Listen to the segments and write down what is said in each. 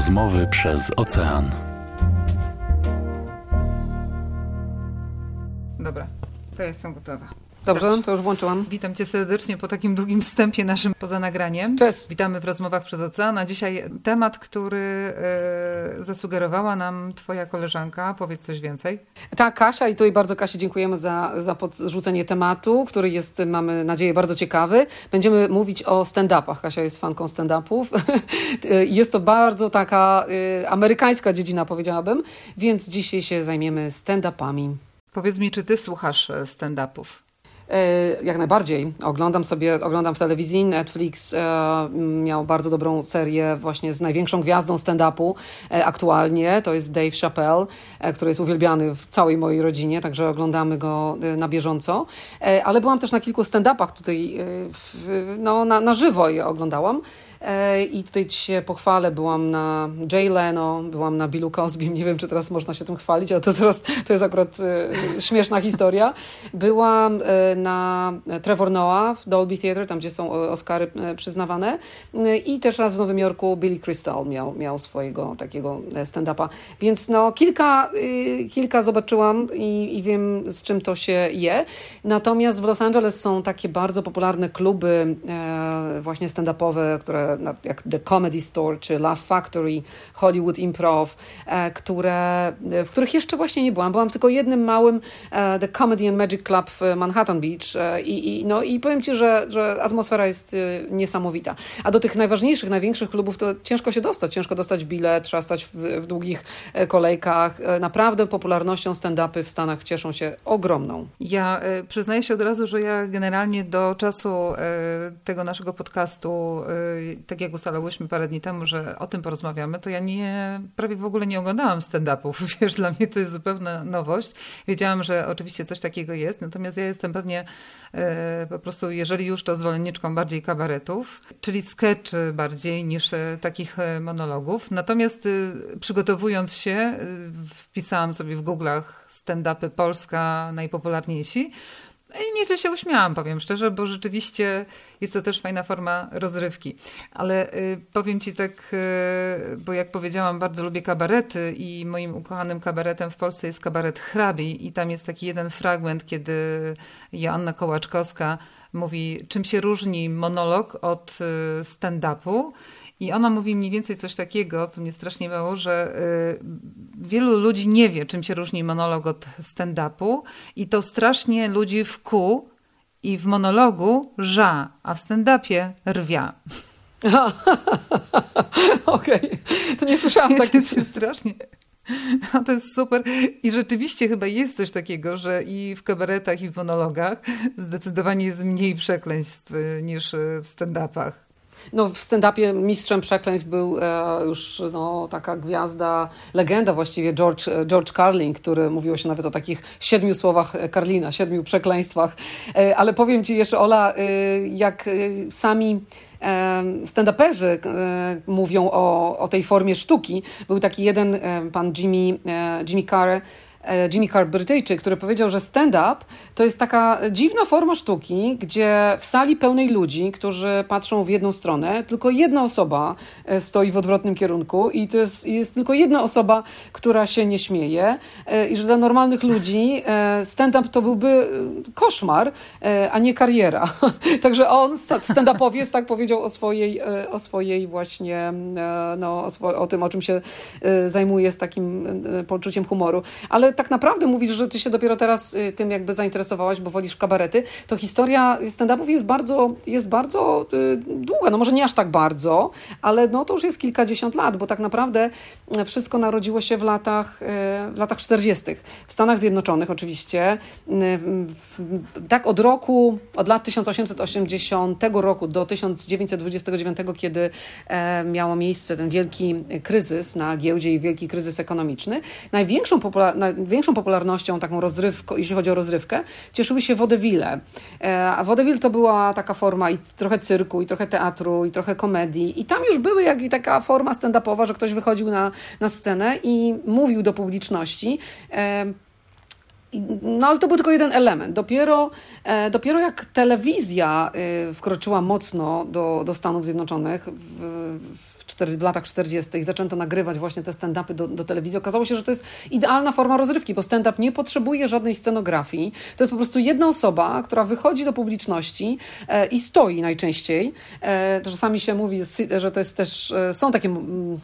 Rozmowy przez ocean. Dobra, to jestem gotowa. Dobrze, to już włączyłam. Witam Cię serdecznie po takim długim wstępie naszym poza nagraniem. Cześć. Witamy w rozmowach przez ocean. A dzisiaj temat, który e, zasugerowała nam Twoja koleżanka. Powiedz coś więcej. Tak, Kasia i tutaj bardzo Kasi dziękujemy za, za podrzucenie tematu, który jest, mamy nadzieję, bardzo ciekawy. Będziemy mówić o stand-upach. Kasia jest fanką stand-upów. jest to bardzo taka y, amerykańska dziedzina, powiedziałabym, więc dzisiaj się zajmiemy stand-upami. Powiedz mi, czy Ty słuchasz e, stand-upów? E, jak najbardziej. Oglądam sobie, oglądam w telewizji. Netflix e, miał bardzo dobrą serię właśnie z największą gwiazdą stand-upu e, aktualnie. To jest Dave Chappelle, który jest uwielbiany w całej mojej rodzinie, także oglądamy go na bieżąco. Ale byłam też na kilku stand-upach tutaj no, na, na żywo je oglądałam. I tutaj się pochwalę, byłam na Jay Leno, byłam na Billu Cosby, nie wiem, czy teraz można się tym chwalić, ale to, zaraz, to jest akurat śmieszna historia. Byłam na Trevor Noah w Dolby Theatre, tam gdzie są Oscary przyznawane i też raz w Nowym Jorku Billy Crystal miał, miał swojego takiego stand-upa, więc no kilka, kilka zobaczyłam i, i wiem z czym to się je. Natomiast w Los Angeles są takie bardzo popularne kluby właśnie stand-upowe, które jak The Comedy Store czy Laugh Factory, Hollywood Improv, które, w których jeszcze właśnie nie byłam. Byłam tylko jednym małym The Comedy and Magic Club w Manhattan Beach i, i, no, i powiem Ci, że, że atmosfera jest niesamowita. A do tych najważniejszych, największych klubów to ciężko się dostać. Ciężko dostać bilet, trzeba stać w, w długich kolejkach. Naprawdę popularnością stand-upy w Stanach cieszą się ogromną. Ja przyznaję się od razu, że ja generalnie do czasu tego naszego podcastu tak jak ustalałyśmy parę dni temu, że o tym porozmawiamy, to ja nie, prawie w ogóle nie oglądałam stand-upów. Wiesz, dla mnie to jest zupełna nowość. Wiedziałam, że oczywiście coś takiego jest, natomiast ja jestem pewnie e, po prostu, jeżeli już, to zwolenniczką bardziej kabaretów, czyli sketchy bardziej niż e, takich e, monologów. Natomiast przygotowując się, wpisałam sobie w Google'ach stand-upy Polska najpopularniejsi. I nieźle się uśmiałam, powiem szczerze, bo rzeczywiście jest to też fajna forma rozrywki. Ale y, powiem Ci tak, y, bo jak powiedziałam, bardzo lubię kabarety i moim ukochanym kabaretem w Polsce jest kabaret Hrabi i tam jest taki jeden fragment, kiedy Joanna Kołaczkowska mówi, czym się różni monolog od y, stand-upu. I ona mówi mniej więcej coś takiego, co mnie strasznie mało, że y, wielu ludzi nie wie, czym się różni monolog od stand-upu i to strasznie ludzi wku i w monologu ża, a w stand-upie rwia. Okej, okay. to nie słyszałam takiego. się strasznie... No to jest super. I rzeczywiście chyba jest coś takiego, że i w kabaretach, i w monologach zdecydowanie jest mniej przekleństw y, niż w stand-upach. No, w stand-upie mistrzem przekleństw był e, już no, taka gwiazda, legenda właściwie, George, George Carlin, który mówiło się nawet o takich siedmiu słowach Carlina, siedmiu przekleństwach. E, ale powiem Ci jeszcze, Ola, e, jak e, sami e, stand-uperzy e, mówią o, o tej formie sztuki. Był taki jeden pan Jimmy, Jimmy Carr, E, Jimmy Carr, Brytyjczyk, który powiedział, że stand-up to jest taka dziwna forma sztuki, gdzie w sali pełnej ludzi, którzy patrzą w jedną stronę, tylko jedna osoba e, stoi w odwrotnym kierunku i to jest, jest tylko jedna osoba, która się nie śmieje e, i że dla normalnych ludzi stand-up to byłby koszmar, a nie kariera. Także on, stand-upowiec, tak powiedział o swojej, o swojej właśnie, no, o, swo o tym, o czym się zajmuje z takim poczuciem humoru. Ale tak naprawdę mówisz, że ty się dopiero teraz y, tym jakby zainteresowałaś, bo wolisz kabarety, to historia stand-upów jest bardzo, jest bardzo y, długa. No może nie aż tak bardzo, ale no to już jest kilkadziesiąt lat, bo tak naprawdę y, wszystko narodziło się w latach, w latach 40. W Stanach Zjednoczonych oczywiście. Tak od roku, od lat 1880 roku do 1929, kiedy e, miało miejsce ten wielki kryzys na giełdzie i wielki kryzys ekonomiczny, największą większą popularnością, taką rozrywką, jeśli chodzi o rozrywkę, cieszyły się wodewille. A wodewil to była taka forma i trochę cyrku, i trochę teatru, i trochę komedii. I tam już były jak i taka forma stand-upowa, że ktoś wychodził na, na scenę i mówił do publiczności. No ale to był tylko jeden element. Dopiero, e, dopiero jak telewizja e, wkroczyła mocno do, do Stanów Zjednoczonych w, w w latach 40. zaczęto nagrywać właśnie te stand-upy do, do telewizji, okazało się, że to jest idealna forma rozrywki, bo stand-up nie potrzebuje żadnej scenografii. To jest po prostu jedna osoba, która wychodzi do publiczności e, i stoi najczęściej. E, czasami się mówi, że to jest też, e, są takie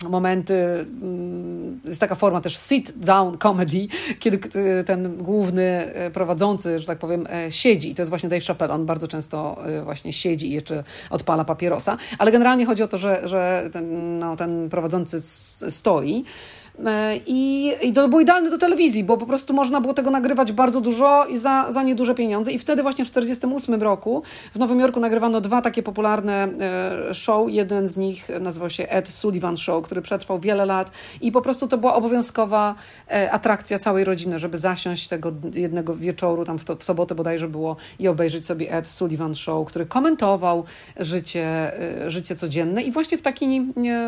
momenty, mm, jest taka forma też sit-down comedy, kiedy e, ten główny e, prowadzący, że tak powiem, siedzi. I to jest właśnie Dave Chappelle. On bardzo często właśnie siedzi i jeszcze odpala papierosa. Ale generalnie chodzi o to, że, że ten, no, ten prowadzący stoi. E, I, I to było idealne do telewizji, bo po prostu można było tego nagrywać bardzo dużo i za, za nieduże pieniądze. I wtedy właśnie w 1948 roku w Nowym Jorku nagrywano dwa takie popularne e, show. Jeden z nich nazywał się Ed Sullivan Show, który przetrwał wiele lat i po prostu to była obowiązkowa e, atrakcja całej rodziny, żeby zasiąść tego jednego wieczoru, tam w, to, w sobotę bodajże było i obejrzeć sobie Ed Sullivan Show, który komentował życie, życie codzienne i właśnie w taki,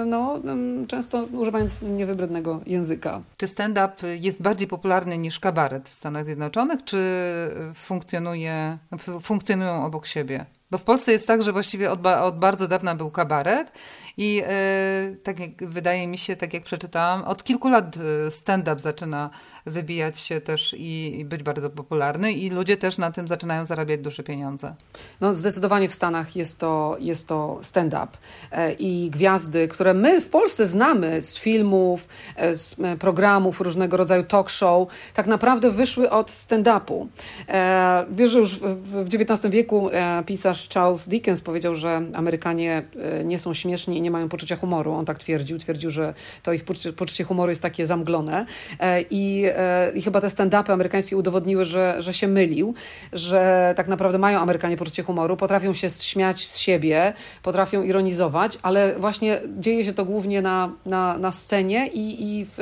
no, często używając niewybrednego języka. Czy stand-up jest bardziej popularny niż kabaret w Stanach Zjednoczonych, czy funkcjonuje, funkcjonują obok siebie? Bo w Polsce jest tak, że właściwie od, od bardzo dawna był kabaret i yy, tak jak wydaje mi się, tak jak przeczytałam, od kilku lat e, stand-up zaczyna wybijać się też i, i, być bardzo popularny i ludzie też na tym zaczynają zarabiać duże pieniądze. No zdecydowanie w Stanach jest to, jest to stand-up e, i gwiazdy, które my w Polsce znamy z filmów, z programów, różnego rodzaju talk show, tak naprawdę wyszły od stand-upu. Wiesz, że już w XIX wieku pisarz Charles Dickens powiedział, że Amerykanie nie są śmieszni i nie mają poczucia humoru. On tak twierdził. Twierdził, że to ich poczucie humoru jest takie zamglone. E, I, e, i chyba te stand-upy amerykańskie udowodniły, że, że się mylił, że tak naprawdę mają Amerykanie poczucie humoru, potrafią się śmiać z siebie, potrafią ironizować, ale właśnie dzieje się to głównie na, na, na scenie i, i w,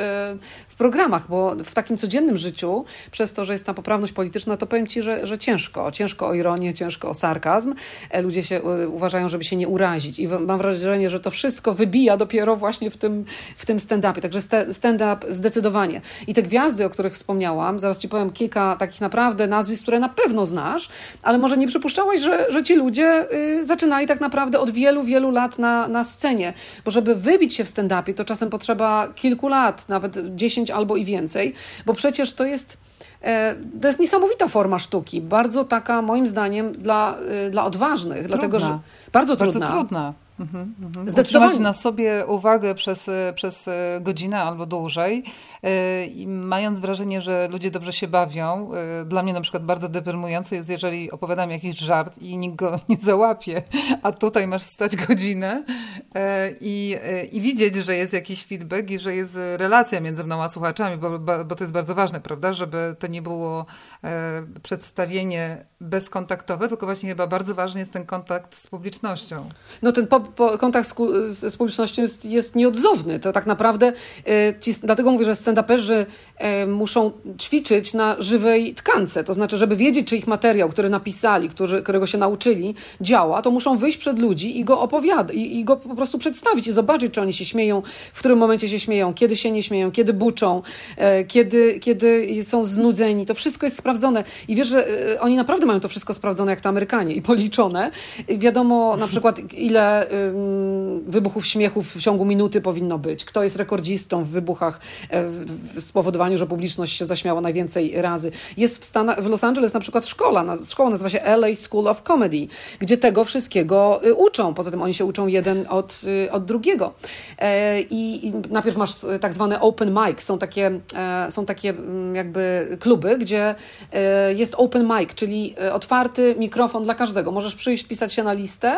w programach, bo w takim codziennym życiu, przez to, że jest ta poprawność polityczna, to powiem Ci, że, że ciężko. Ciężko o ironię, ciężko o sarkazm. E, ludzie się uważają, żeby się nie urazić. I mam wrażenie, że to wszystko wybija dopiero właśnie w tym, w tym stand-upie. Także stand-up zdecydowanie. I te gwiazdy, o których wspomniałam, zaraz Ci powiem kilka takich naprawdę nazwisk, które na pewno znasz, ale może nie przypuszczałaś, że, że ci ludzie y, zaczynali tak naprawdę od wielu, wielu lat na, na scenie. Bo żeby wybić się w stand-upie, to czasem potrzeba kilku lat, nawet dziesięć albo i więcej, bo przecież to jest e, to jest niesamowita forma sztuki, bardzo taka moim zdaniem dla, y, dla odważnych, trudna. dlatego że bardzo trudna. Bardzo trudna. Mhm, mhm. Zdecydowanie. na sobie uwagę przez, przez godzinę albo dłużej i mając wrażenie, że ludzie dobrze się bawią, y, dla mnie na przykład bardzo deprymujące jest, jeżeli opowiadam jakiś żart i nikt go nie załapie, a tutaj masz stać godzinę y, i, y, i widzieć, że jest jakiś feedback i że jest relacja między mną a słuchaczami, bo, bo to jest bardzo ważne, prawda, żeby to nie było przedstawienie bezkontaktowe, tylko właśnie chyba bardzo ważny jest ten kontakt z publicznością. No ten kontakt z, z, publicznością jest, jest nieodzowny. To tak naprawdę, ci, dlatego mówię, że stand-uperzy e, muszą ćwiczyć na żywej tkance. To znaczy, żeby wiedzieć, czy ich materiał, który napisali, który, którego się nauczyli, działa, to muszą wyjść przed ludzi i go opowiadać, i, i go po prostu przedstawić i zobaczyć, czy oni się śmieją, w którym momencie się śmieją, kiedy się nie śmieją, kiedy buczą, e, kiedy, kiedy są znudzeni. To wszystko jest sprawdzone. I wiesz, że e, oni naprawdę mają to wszystko sprawdzone, jak to Amerykanie, i policzone. Wiadomo na przykład, ile wybuchów śmiechów w ciągu minuty powinno być, kto jest rekordzistą w wybuchach w spowodowaniu, że publiczność się zaśmiała najwięcej razy. Jest w, Stanach, w Los Angeles na przykład szkoła, szkoła nazywa się LA School of Comedy, gdzie tego wszystkiego y, uczą. Poza tym oni się uczą jeden od, y, od drugiego. E, I, najpierw masz y, tak zwane open mic, są takie, e, są takie mm, jakby kluby, gdzie e, jest open mic, czyli otwarty mikrofon dla każdego. Możesz przyjść, wpisać się na listę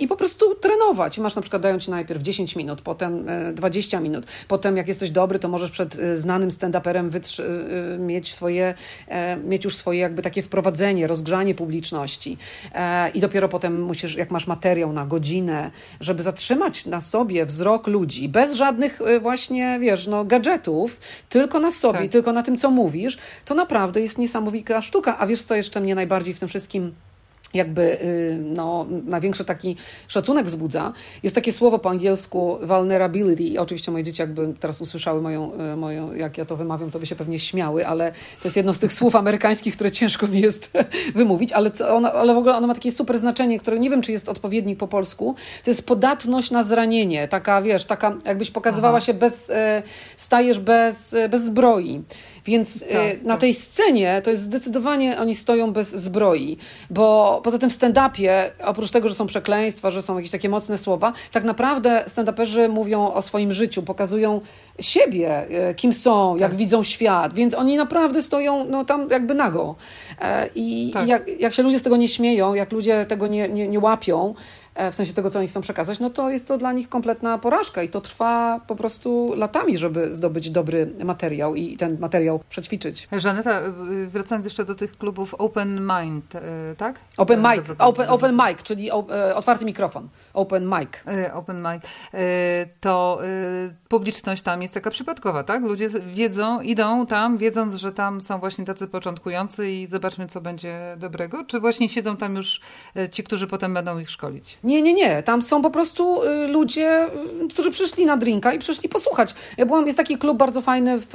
i po prostu trenować. Masz na przykład, dają ci najpierw 10 minut, potem 20 minut, potem jak jesteś dobry, to możesz przed y, znanym stand-uperem y, mieć swoje, e, mieć już swoje jakby takie wprowadzenie, rozgrzanie publiczności. E, I dopiero potem musisz, jak masz materiał na godzinę, żeby zatrzymać na sobie wzrok ludzi, bez żadnych właśnie, wiesz, no, gadżetów, tylko na sobie, tak. tylko na tym, co mówisz, to naprawdę jest niesamowita sztuka. A wiesz, co jeszcze mnie najbardziej w tym wszystkim jakby y, no, największy taki szacunek wzbudza, jest takie słowo po angielsku vulnerability. Oczywiście moje dzieci jakby teraz usłyszały moją, y, moją, jak ja to wymawiam, to by się pewnie śmiały, ale to jest jedno z tych słów amerykańskich, które ciężko mi jest wymówić, ale, ono, ale w ogóle ono ma takie super znaczenie, które nie wiem, czy jest odpowiednik po polsku. To jest podatność na zranienie. Taka, wiesz, taka jakbyś pokazywała Aha. się bez, e, stajesz bez, bez zbroi. Więc tak, e, na tak. tej scenie to jest zdecydowanie oni stoją bez zbroi, bo poza tym w stand-upie, oprócz tego, że są przekleństwa, że są jakieś takie mocne słowa, tak naprawdę stand-uperzy mówią o swoim życiu, pokazują siebie, e, kim są, jak tak. widzą świat, więc oni naprawdę stoją no, tam jakby nago. E, I tak. jak, jak się ludzie z tego nie śmieją, jak ludzie tego nie, nie, nie łapią, w sensie tego, co oni chcą przekazać, no to jest to dla nich kompletna porażka i to trwa po prostu latami, żeby zdobyć dobry materiał i ten materiał przećwiczyć. Żaneta, wracając jeszcze do tych klubów Open Mind, e, tak? Open Mic, open, open mic, czyli e, otwarty mikrofon. Open mic. Open mic. To publiczność tam jest taka przypadkowa, tak? Ludzie wiedzą, idą tam, wiedząc, że tam są właśnie tacy początkujący i zobaczmy, co będzie dobrego? Czy właśnie siedzą tam już ci, którzy potem będą ich szkolić? Nie, nie, nie. Tam są po prostu y, ludzie, y, którzy przyszli na drinka i przyszli posłuchać. Ja byłam, jest taki klub bardzo fajny w,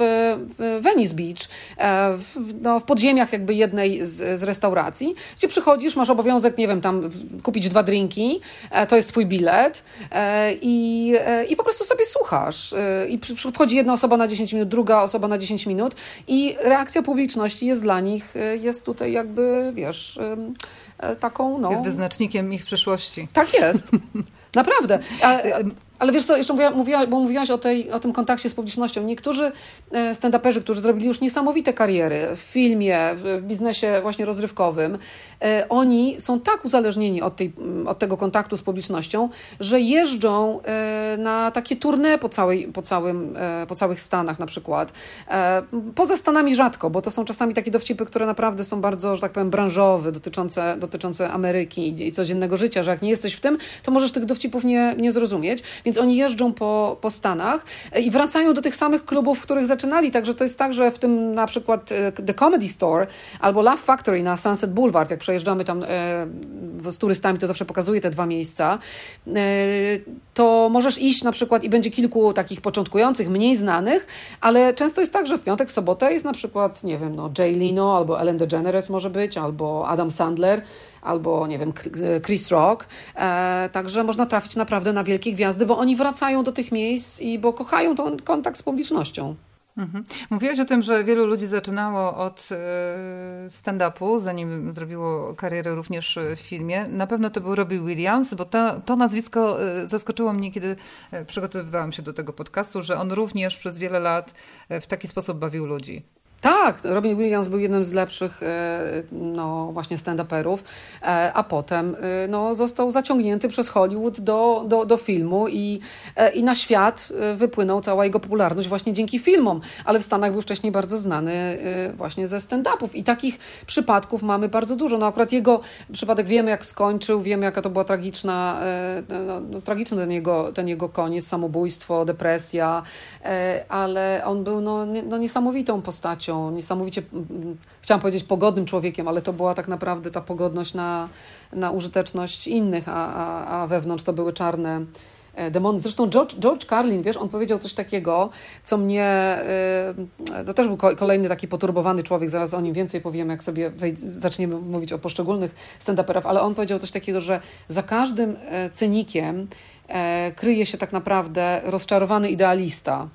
w Venice Beach, e, w, no, w podziemiach jakby jednej z, z, restauracji, gdzie przychodzisz, masz obowiązek, nie wiem, tam kupić dwa drinki, e, to jest twój bilet e, i, i po prostu sobie słuchasz. I wchodzi jedna osoba na 10 minut, druga osoba na 10 minut i reakcja publiczności jest dla nich, jest tutaj jakby, wiesz taką, no... Jest wyznacznikiem ich przyszłości. Tak jest. Naprawdę. Ale wiesz co, jeszcze mówiła, mówiła, bo mówiłaś o, tej, o tym kontakcie z publicznością. Niektórzy e, stand-uperzy, którzy zrobili już niesamowite kariery w filmie, w, biznesie właśnie rozrywkowym, e, oni są tak uzależnieni od, tej, od tego kontaktu z publicznością, że jeżdżą e, na takie tournée po, całej, po, całym, po całych Stanach na przykład. Poza Stanami rzadko, bo to są czasami takie dowcipy, które naprawdę są bardzo, że tak powiem, branżowe, dotyczące, dotyczące Ameryki i codziennego życia, że jak nie jesteś w tym, to możesz tych dowcipów nie, nie zrozumieć. Więc oni jeżdżą po, po Stanach e, i wracają do tych samych klubów, w których zaczynali. Także to jest tak, że w tym na przykład e, The Comedy Store albo Love Factory na Sunset Boulevard, jak przejeżdżamy tam e, z turystami, to zawsze pokazuje te dwa miejsca, to możesz iść na przykład i będzie kilku takich początkujących, mniej znanych, ale często jest tak, że w piątek, w sobotę jest na przykład, nie wiem, no Jay Leno albo Ellen DeGeneres może być, albo Adam Sandler, albo nie wiem, Chris Rock. E, także można trafić naprawdę na wielkie gwiazdy, bo oni wracają do tych miejsc i bo kochają ten kontakt z publicznością. Mhm. Mówiłaś o tym, że wielu ludzi zaczynało od e, stand-upu, zanim zrobiło karierę również w filmie. Na pewno to był Robbie Williams, bo to, to nazwisko e, zaskoczyło mnie, kiedy e, przygotowywałam się do tego podcastu, że on również przez wiele lat w taki sposób bawił ludzi. Tak, Robin Williams był jednym z lepszych e, no, właśnie stand-uperów, e, a potem e, no, został zaciągnięty przez Hollywood do, do, do filmu i, i na świat wypłynął cała jego popularność właśnie dzięki filmom, ale w Stanach był wcześniej bardzo znany właśnie ze stand-upów i takich przypadków mamy bardzo dużo. No akurat jego przypadek wiemy jak skończył, wiemy jaka to była tragiczna, no, no, tragiczny ten jego, ten jego koniec, samobójstwo, depresja, ale on był no, no, niesamowitą postacią niesamowicie, chciałam powiedzieć pogodnym człowiekiem, ale to była tak naprawdę ta pogodność na, na użyteczność innych, a, a, a wewnątrz to były czarne e, demony. Zresztą George, George Carlin, wiesz, on powiedział coś takiego, co mnie, e, to też był kolejny taki poturbowany człowiek, zaraz o nim więcej powiemy, jak sobie zaczniemy mówić o poszczególnych stand-uperach, ale on powiedział coś takiego, że za każdym e, cynikiem kryje się tak naprawdę rozczarowany idealista.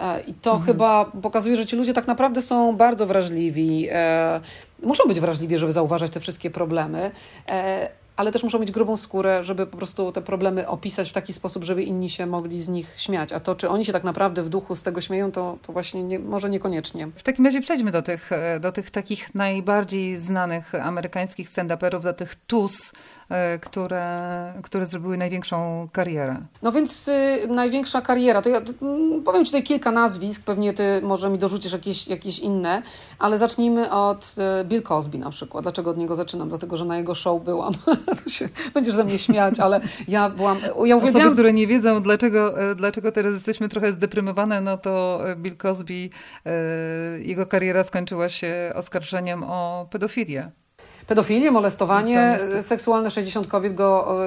E, I to mhm. chyba pokazuje, że ci ludzie tak naprawdę są bardzo wrażliwi. E, muszą być wrażliwi, żeby zauważać te wszystkie problemy, e, ale też muszą mieć grubą skórę, żeby po prostu te problemy opisać w taki sposób, żeby inni się mogli z nich śmiać. A to, czy oni się tak naprawdę w duchu z tego śmieją, to, to właśnie nie, może niekoniecznie. W takim razie przejdźmy do tych, do tych takich najbardziej znanych amerykańskich stand-uperów, do tych TUS, które, które zrobiły największą karierę. No więc y, największa kariera, to ja y, powiem Ci tutaj kilka nazwisk, pewnie Ty może mi dorzucisz jakieś, jakieś inne, ale zacznijmy od y, Bill Cosby na przykład. Dlaczego od niego zaczynam? Dlatego, że na jego show byłam. będziesz ze mnie śmiać, ale ja byłam... Ja uwielbiam... Osoby, które nie wiedzą, dlaczego, e, dlaczego teraz jesteśmy trochę zdeprymowane, no to e, Bill Cosby, jego kariera skończyła się oskarżeniem o pedofilię. Pedofilię, molestowanie, no seksualne 60 kobiet go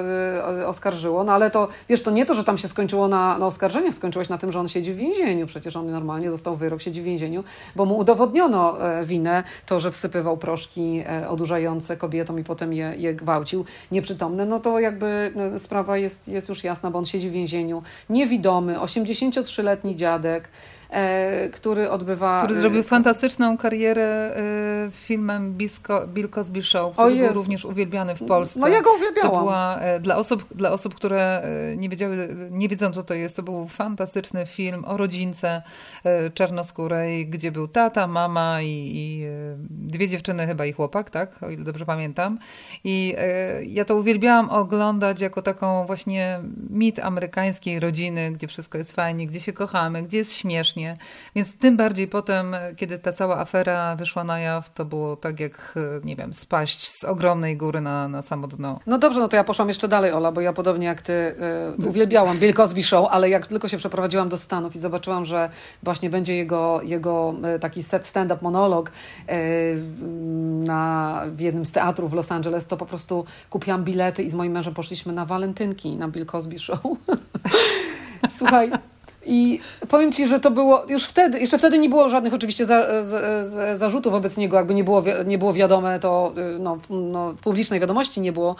oskarżyło, no ale to, wiesz, to nie to, że tam się skończyło na, na oskarżeniach, skończyło się na tym, że on siedzi w więzieniu, przecież on normalnie dostał wyrok, siedzi w więzieniu, bo mu udowodniono winę, to, że wsypywał proszki odurzające kobietom i potem je, je gwałcił, nieprzytomne, no to jakby no, sprawa jest, jest już jasna, bo on siedzi w więzieniu, niewidomy, 83-letni dziadek, E, który odbywa... Który zrobił e, fantastyczną karierę e, filmem Bill Cosby Show, który był również uwielbiany w Polsce. No ja go uwielbiałam. To była, dla, osób, dla osób, które nie, wiedziały, nie wiedzą co to jest, to był fantastyczny film o rodzince czarnoskórej, gdzie był tata, mama i, i dwie dziewczyny chyba i chłopak, tak? O ile dobrze pamiętam. I ja to uwielbiałam oglądać jako taką właśnie mit amerykańskiej rodziny, gdzie wszystko jest fajnie, gdzie się kochamy, gdzie jest śmiesznie, więc tym bardziej potem, kiedy ta cała afera wyszła na jaw, to było tak jak, nie wiem, spaść z ogromnej góry na, na samo dno. No dobrze, no to ja poszłam jeszcze dalej, Ola, bo ja podobnie jak ty y, uwielbiałam Bill Cosby Show, ale jak tylko się przeprowadziłam do Stanów i zobaczyłam, że właśnie będzie jego, jego taki set stand-up monolog y, na, w jednym z teatrów w Los Angeles, to po prostu kupiłam bilety i z moim mężem poszliśmy na walentynki na Bill Cosby Show. Słuchaj, i powiem Ci, że to było już wtedy, jeszcze wtedy nie było żadnych oczywiście za, za, zarzutów wobec niego, jakby nie było, nie było wiadome, to y, no, no, publicznej wiadomości nie było,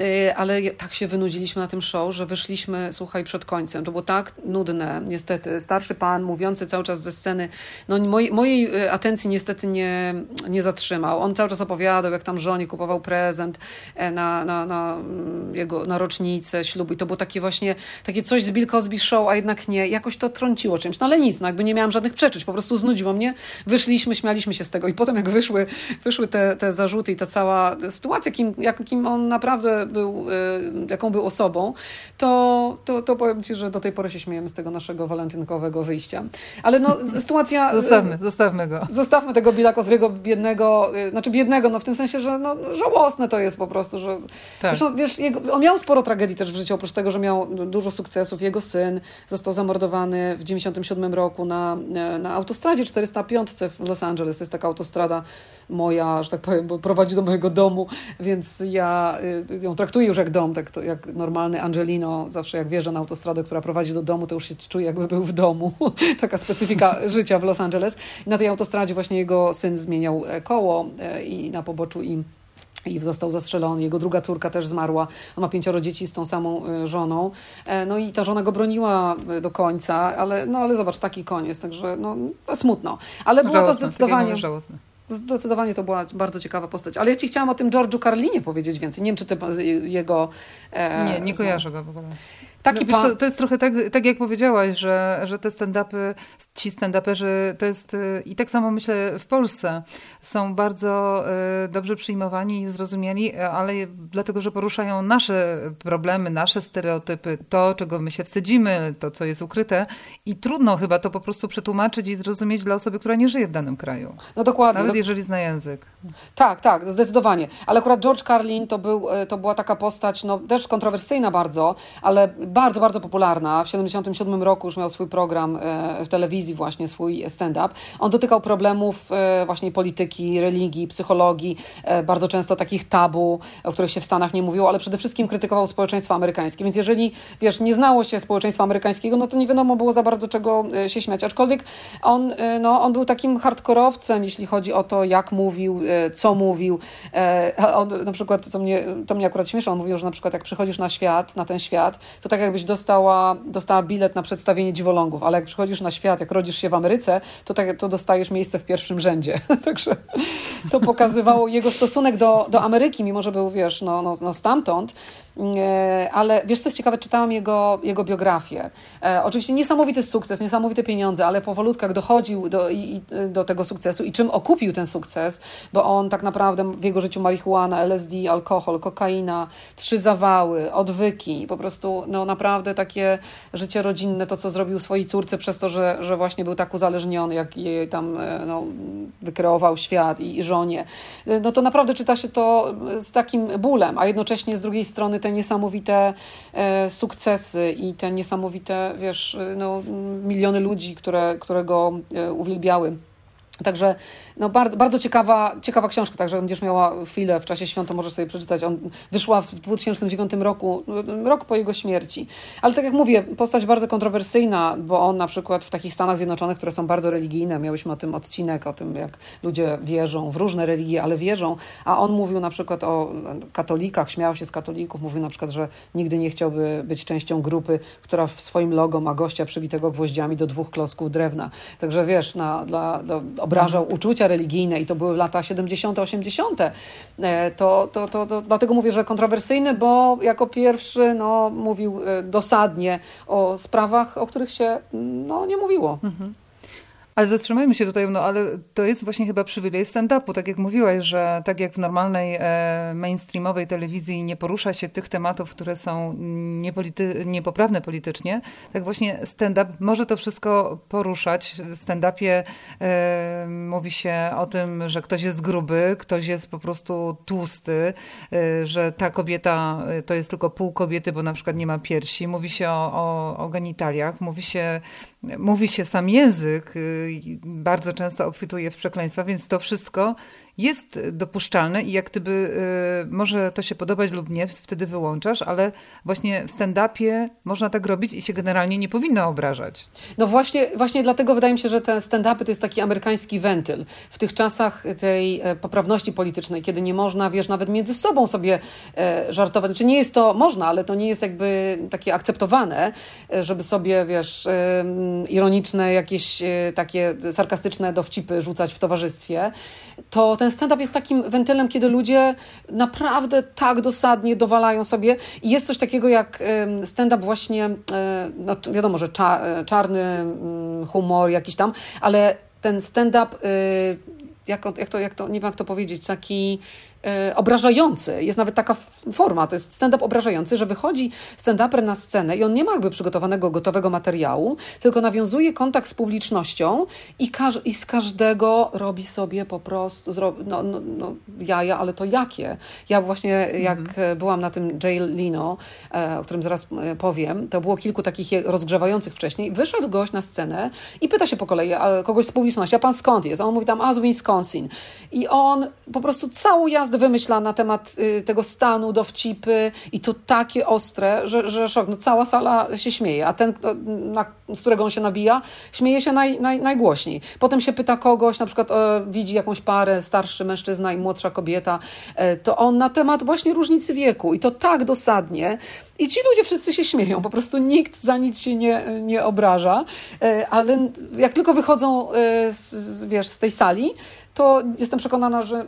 y, ale tak się wynudziliśmy na tym show, że wyszliśmy, słuchaj, przed końcem. To było tak nudne, niestety. Starszy pan mówiący cały czas ze sceny, no mojej, mojej y, atencji niestety nie, nie zatrzymał. On cały czas opowiadał, jak tam żonie kupował prezent e, na, na, na mm, jego na rocznicę ślubu i to było takie właśnie, takie coś z Bill Cosby Show, a jednak nie jakoś to trąciło czymś. No ale nic, no jakby nie miałam żadnych przeczuć, po prostu znudziło mnie. Wyszliśmy, śmialiśmy się z tego i potem jak wyszły, wyszły te, te zarzuty i ta cała sytuacja, kim, jakim on naprawdę był, y, jaką był osobą, to, to, to powiem Ci, że do tej pory się śmiejemy z tego naszego walentynkowego wyjścia. Ale no sytuacja... Zostawmy, zostawmy go. Zostawmy tego Billa Cosby'ego biednego, y, znaczy biednego, no w tym sensie, że no, żałosne to jest po prostu, że tak. Zresztą, wiesz, jego, on miał sporo tragedii też w życiu, oprócz tego, że miał dużo sukcesów. Jego syn został zamordowany zbudowany w 1997 roku na, na autostradzie 405 w Los Angeles. Jest taka autostrada moja, że tak powiem, prowadzi do mojego domu, więc ja y, ją traktuję już jak dom, tak to jak normalny Angelino. Zawsze jak wjeżdża na autostradę, która prowadzi do domu, to już się czuje jakby był w domu. Taka specyfika życia w Los Angeles. I na tej autostradzie właśnie jego syn zmieniał e, koło e, i na poboczu i i został zastrzelony. Jego druga córka też zmarła. On ma pięcioro dzieci z tą samą y, żoną. E, no i ta żona go broniła y, do końca, ale, no, ale zobacz, taki koniec, także no, smutno. Ale było to zdecydowanie... Zdecydowanie to była bardzo ciekawa postać. Ale ja ci chciałam o tym George'u Carlinie powiedzieć więcej. Nie wiem, czy ty jego... E, nie, nie kojarzę go w ogóle. Taki no, pan... To jest trochę tak, tak jak powiedziałaś, że, że te stand-upy, ci stand-uperzy, to jest i tak samo myślę w Polsce, są bardzo y, dobrze przyjmowani i zrozumiani, ale dlatego, że poruszają nasze problemy, nasze stereotypy, to, czego my się wstydzimy, to, co jest ukryte i trudno chyba to po prostu przetłumaczyć i zrozumieć dla osoby, która nie żyje w danym kraju. No dokładnie. Nawet jeżeli zna język. Tak, tak, zdecydowanie. Ale akurat George Carlin to, był, y, to była taka postać, no też kontrowersyjna bardzo, ale bardzo, bardzo popularna. W 77 roku już miał swój program y, w telewizji właśnie, swój stand-up. On dotykał problemów właśnie polityki, religii, psychologii, e, bardzo często takich tabu, o których się w Stanach nie mówiło, ale przede wszystkim krytykował społeczeństwo amerykańskie. Więc jeżeli, wiesz, nie znało się społeczeństwa amerykańskiego, no to nie wiadomo było za bardzo czego e, się śmiać. Aczkolwiek on, e, no, on był takim hardkorowcem, jeśli chodzi o to, jak mówił, co mówił. On na przykład, co mnie, to mnie akurat śmieszy, on mówił, że na przykład jak przychodzisz na świat, na ten świat, to tak jakbyś dostała, dostała bilet na przedstawienie dziwolągów, ale jak przychodzisz na świat, jak rodzisz się w Ameryce, to, tak, to dostajesz miejsce w pierwszym rzędzie. Także to pokazywało jego stosunek do, do Ameryki, mimo że był, wiesz, no, no, no stamtąd, E, ale wiesz, co jest ciekawe, czytałam jego, jego biografię. E, oczywiście niesamowity sukces, niesamowite pieniądze, ale powolutku jak dochodził do, i, do tego sukcesu i czym okupił ten sukces, bo on tak naprawdę w jego życiu marihuana, LSD, alkohol, kokaina, trzy zawały, odwyki, po prostu no naprawdę takie życie rodzinne, to co zrobił swojej córce przez to, że, że właśnie był tak uzależniony, jak jej tam e, no, wykreował świat i, i żonie. No to naprawdę czyta się to z takim bólem, a jednocześnie z drugiej strony ten te niesamowite e, sukcesy i te niesamowite, wiesz, no, miliony ludzi, które, które go e, uwielbiały. Także no bardzo, bardzo ciekawa, ciekawa książka, także będziesz miała chwilę w czasie świąt, to możesz sobie przeczytać. On wyszła w 2009 roku, rok po jego śmierci. Ale tak jak mówię, postać bardzo kontrowersyjna, bo on na przykład w takich Stanach Zjednoczonych, które są bardzo religijne, miałyśmy o tym odcinek, o tym jak ludzie wierzą w różne religie, ale wierzą, a on mówił na przykład o katolikach, śmiał się z katolików, mówił na przykład, że nigdy nie chciałby być częścią grupy, która w swoim logo ma gościa przybitego gwoździami do dwóch klocków drewna. Także wiesz, na, dla, dla obrażał uczucia religijne i to były lata 70., 80., e, to, to, to, to dlatego mówię, że kontrowersyjny, bo jako pierwszy no, mówił e, dosadnie o sprawach, o których się no, nie mówiło. Mhm. Ale zatrzymajmy się tutaj, no ale to jest właśnie chyba przywilej stand-upu, tak jak mówiłaś, że tak jak w normalnej e, mainstreamowej telewizji nie porusza się tych tematów, które są niepolity niepoprawne politycznie, tak właśnie stand-up może to wszystko poruszać. W stand-upie e, mówi się o tym, że ktoś jest gruby, ktoś jest po prostu tłusty, e, że ta kobieta e, to jest tylko pół kobiety, bo na przykład nie ma piersi. Mówi się o, o, o genitaliach, mówi się mówi się sam język, y, bardzo często obfituje w przekleństwa, więc to wszystko jest dopuszczalne i jak gdyby y, może to się podobać lub nie, wtedy wyłączasz, ale właśnie w stand-upie można tak robić i się generalnie nie powinno obrażać. No właśnie, właśnie dlatego wydaje mi się, że te stand-upy to jest taki amerykański wentyl. W tych czasach tej e, poprawności politycznej, kiedy nie można, wiesz, nawet między sobą sobie e, żartować. Znaczy nie jest to, można, ale to nie jest jakby takie akceptowane, e, żeby sobie, wiesz, ironiczne, jakieś takie sarkastyczne dowcipy rzucać w towarzystwie, to ten ten stand-up jest takim wentylem, kiedy ludzie naprawdę tak dosadnie dowalają sobie. I jest coś takiego jak stand-up właśnie, e, no wiadomo, że e, czarny mm, humor jakiś tam, ale ten stand-up, y, jak, jak, to, jak to, nie wiem jak to powiedzieć, taki obrażający. Jest nawet taka forma, to jest stand-up obrażający, że wychodzi stand-uper na scenę i on nie ma jakby przygotowanego, gotowego materiału, tylko nawiązuje kontakt z publicznością i, każ i z każdego robi sobie po prostu no, no, no, jaja, ale to jakie? Ja właśnie jak mhm. byłam na tym Jay Lino, e, o którym zaraz e, powiem, to było kilku takich rozgrzewających wcześniej, wyszedł gość na scenę i pyta się po kolei kogoś z publiczności, a pan skąd jest? A on mówi tam, a z Wisconsin. I on po prostu całą jazdę wymyśla na temat y, tego stanu, dowcipy i to takie ostre, że, że szok. No, cała sala się śmieje, a ten, na, z którego on się nabija, śmieje się naj, naj, najgłośniej. Potem się pyta kogoś, na przykład e, widzi jakąś parę, starszy mężczyzna i młodsza kobieta, e, to on na temat właśnie różnicy wieku i to tak dosadnie, i ci ludzie wszyscy się śmieją, po prostu nikt za nic się nie, nie obraża, e, ale jak tylko wychodzą e, z, wiesz, z tej sali, to jestem przekonana, że,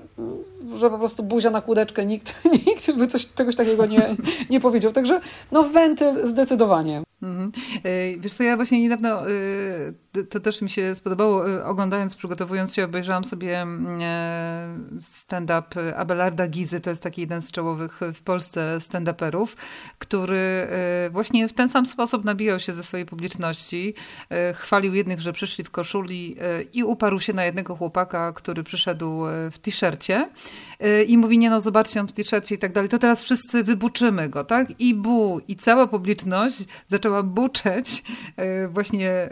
że po prostu buzia na kłódeczkę nikt, nikt by coś, czegoś takiego nie, nie powiedział. Także no wentyl zdecydowanie. Mhm. E, wiesz co, ja właśnie niedawno, e, to też mi się spodobało, e, oglądając, przygotowując się, obejrzałam sobie mm, stand-up Abelarda Gizy, to jest taki jeden z czołowych w Polsce stand-uperów, który właśnie w ten sam sposób nabijał się ze swojej publiczności, chwalił jednych, że przyszli w koszuli i uparł się na jednego chłopaka, który przyszedł w t-shircie i mówi, nie no, zobaczcie, on w t-shircie i tak dalej, to teraz wszyscy wybuczymy go, tak? I bu, i cała publiczność zaczęła buczeć, e, właśnie,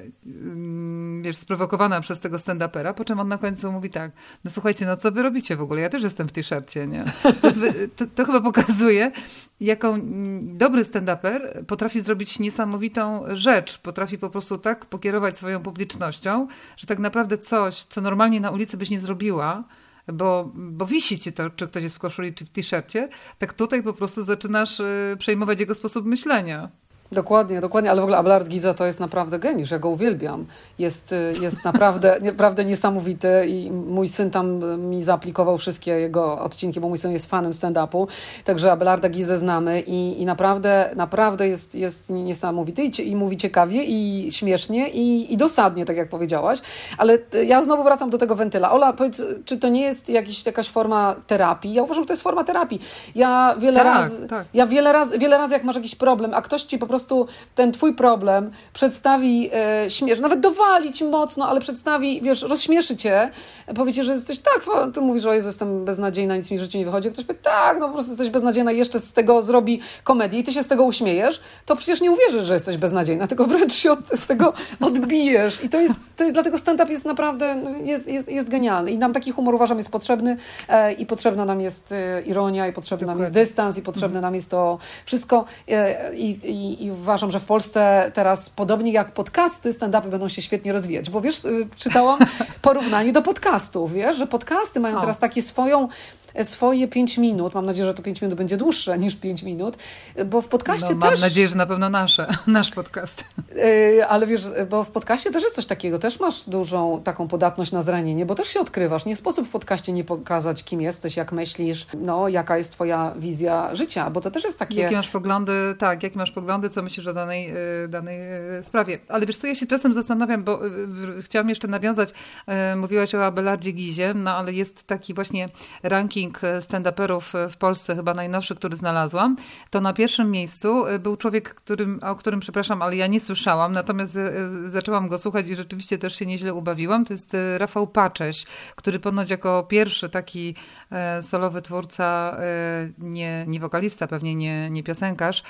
wiesz, sprowokowana przez tego stand-upera, po czym on na końcu mówi tak, no słuchajcie, no co wy robicie w ogóle? Ja też jestem w t-shircie, nie? To, to, to chyba pokazuje, jaką mm, dobry stand-uper potrafi zrobić niesamowitą rzecz, potrafi po prostu tak pokierować swoją publicznością, że tak naprawdę coś, co normalnie na ulicy byś nie zrobiła, bo, bo wisi ci to, czy ktoś jest w koszuli, czy w t-shircie, tak tutaj po prostu zaczynasz y, przejmować jego sposób myślenia. Dokładnie, dokładnie, ale w ogóle Abelard Giza to jest naprawdę geniusz, ja go uwielbiam. Jest, y, jest naprawdę, naprawdę niesamowity i mój syn tam mi zaaplikował wszystkie jego odcinki, bo mój syn jest fanem stand-upu, także Abelarda Gizę znamy i, i naprawdę, naprawdę jest, jest niesamowity i, i mówi ciekawie i śmiesznie i, i dosadnie, tak jak powiedziałaś, ale ja znowu wracam do tego wentyla. Ola, powiedz, czy to nie jest jakiś, jakaś forma terapii? Ja uważam, że to jest forma terapii. Ja wiele tak, razy, tak. ja wiele razy, wiele razy jak masz jakiś problem, a ktoś ci po prostu prostu ten twój problem przedstawi e, śmiesz, nawet dowali ci mocno, ale przedstawi, wiesz, rozśmieszy cię, powiecie, że jesteś tak, ty mówisz, że jestem beznadziejna, nic mi w życiu nie wychodzi, ktoś powie, tak, no po prostu jesteś beznadziejna jeszcze z tego zrobi komedię i ty się z tego uśmiejesz, to przecież nie uwierzysz, że jesteś beznadziejna, tylko wręcz się od, z tego odbijesz. I to jest, to jest dlatego stand-up jest naprawdę, no, jest, jest, jest genialny. I nam taki humor uważam jest potrzebny e, i potrzebna nam jest e, ironia i potrzebny Dokładnie. nam jest dystans i potrzebne nam jest to wszystko e, i, i, i uważam, że w Polsce teraz podobnie jak podcasty, stand-upy będą się świetnie rozwijać, bo wiesz, czytałam porównanie do podcastów, wiesz, że podcasty mają o. teraz takie swoją swoje 5 minut. Mam nadzieję, że to 5 minut będzie dłuższe niż 5 minut, bo w podcaście no, też... Mam nadzieję, że na pewno nasze, nasz podcast. Yy, ale wiesz, bo w podcaście też jest coś takiego, też masz dużą taką podatność na zranienie, bo też się odkrywasz. Nie sposób w podcaście nie pokazać, kim jesteś, jak myślisz, no, jaka jest twoja wizja życia, bo to też jest takie... Jakie masz poglądy, tak, jakie masz poglądy, co myślisz o danej, y, danej y, sprawie. Ale wiesz co, ja się czasem zastanawiam, bo y, chciałam jeszcze nawiązać, mówiłaś o Abelardzie Gizie, no ale jest taki właśnie ranking stand-uperów w Polsce, chyba najnowszy, który znalazłam, to na pierwszym miejscu był człowiek, którym, o którym, przepraszam, ale ja nie słyszałam, natomiast e, zaczęłam go słuchać i rzeczywiście też się nieźle ubawiłam. To jest e, Rafał Pacześ, który ponoć jako pierwszy taki e, solowy twórca, nie, nie wokalista, pewnie nie, nie piosenkarz,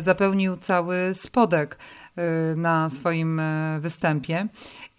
zapełnił cały spodek na swoim występie.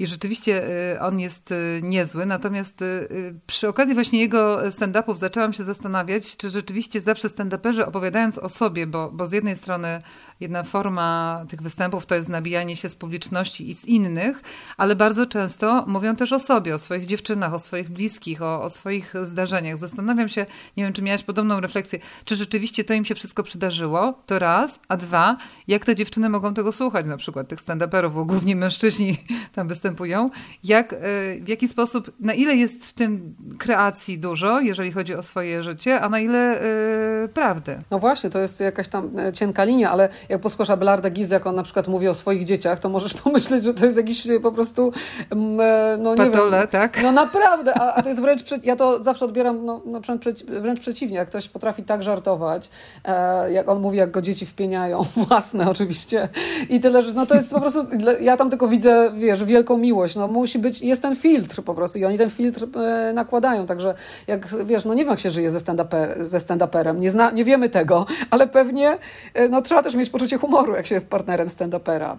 I rzeczywiście y, on jest y, niezły, natomiast y, przy okazji właśnie jego stand-upów zaczęłam się zastanawiać, czy rzeczywiście zawsze stand-uperzy opowiadając o sobie, bo, bo z jednej strony jedna forma tych występów to jest nabijanie się z publiczności i z innych, ale bardzo często mówią też o sobie, o swoich dziewczynach, o swoich bliskich, o, o swoich zdarzeniach. Zastanawiam się, nie wiem, czy miałaś podobną refleksję, czy rzeczywiście to im się wszystko przydarzyło, to raz, a dwa, jak te dziewczyny mogą tego słuchać, na przykład tych stand-uperów, bo głównie mężczyźni tam występują, jak, e, w jaki sposób, na ile jest w tym kreacji dużo, jeżeli chodzi o swoje życie, a na ile yy, prawdy. No właśnie, to jest jakaś tam e, cienka linia, ale jak posłuchasz Abelarda Gizy, jak on na przykład mówi o swoich dzieciach, to możesz pomyśleć, że to jest jakiś po prostu, mm, e, no nie Patole, wiem. tak? No naprawdę, a, a, to jest wręcz, ja to zawsze odbieram no, no wręcz, przeciwnie, jak ktoś potrafi tak żartować, e, jak on mówi, jak go dzieci wpieniają, własne oczywiście i tyle, że no to jest po prostu, ja tam tylko widzę, wiesz, wielką miłość, no musi być, jest ten filtr po prostu i oni ten filtr e, nakładają, także jak, wiesz, no nie wiem, jak się żyje ze stand-uperem, stand nie, zna, nie wiemy tego, ale pewnie, no trzeba też mieć poczucie humoru, jak się jest partnerem stand-upera.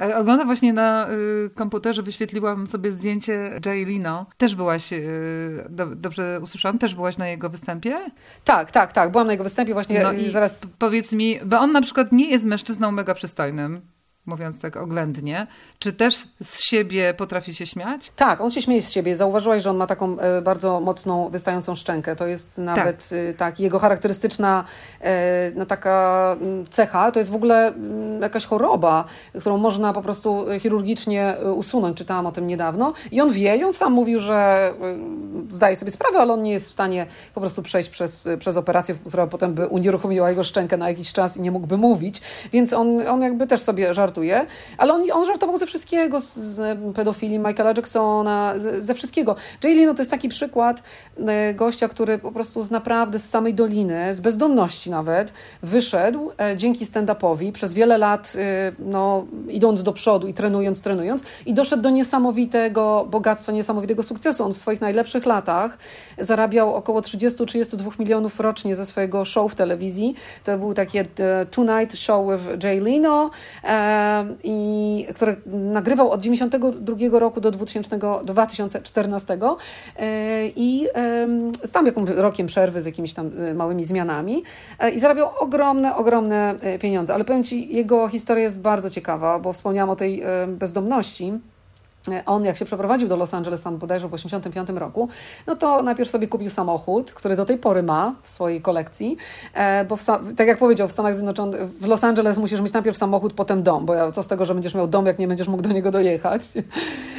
E, oglądam właśnie na y, komputerze, wyświetliłam sobie zdjęcie Jay Lino. Też byłaś, y, do, dobrze usłyszałam, też byłaś na jego występie? Tak, tak, tak. Byłam na jego występie właśnie no i zaraz... Powiedz mi, bo on na przykład nie jest mężczyzną mega przystojnym mówiąc tak oględnie. Czy też z siebie potrafi się śmiać? Tak, on się śmieje z siebie. Zauważyłaś, że on ma taką e, bardzo mocną, wystającą szczękę. To jest nawet tak, e, tak jego charakterystyczna e, no, taka mm, cecha. To jest w ogóle mm, jakaś choroba, którą można po prostu chirurgicznie usunąć. Czytałam o tym niedawno. I on wie, i on sam mówił, że zdaje sobie sprawę, ale on nie jest w stanie po prostu przejść przez, przez operację, która potem by unieruchomiła jego szczękę na jakiś czas i nie mógłby mówić. Więc on, on jakby też sobie żartuje żartuje, ale on, on żartował ze wszystkiego, z, pedofilii Michaela Jacksona, ze wszystkiego. Jay Leno to jest taki przykład e, gościa, który po prostu z naprawdę z samej doliny, z bezdomności nawet, wyszedł e, dzięki stand-upowi przez wiele lat, e, no, idąc do przodu i trenując, trenując i doszedł do niesamowitego bogactwa, niesamowitego sukcesu. On w swoich najlepszych latach zarabiał około 30-32 milionów rocznie ze swojego show w telewizji. To był takie Tonight Show with Jay Leno i który nagrywał od 1992 roku do 2000, 2014 e, i z tam jakimś rokiem przerwy z jakimiś tam e, małymi zmianami e, i zarabiał ogromne, ogromne pieniądze. Ale powiem Ci, jego historia jest bardzo ciekawa, bo wspomniałam o tej bezdomności. On, jak się przeprowadził do Los Angeles, tam bodajże w 1985 roku, no to najpierw sobie kupił samochód, który do tej pory ma w swojej kolekcji, e, bo w, tak jak powiedział, w Stanach Zjednoczonych, w Los Angeles musisz mieć najpierw samochód, potem dom, bo co z tego, że będziesz miał dom, jak nie będziesz mógł do niego dojechać.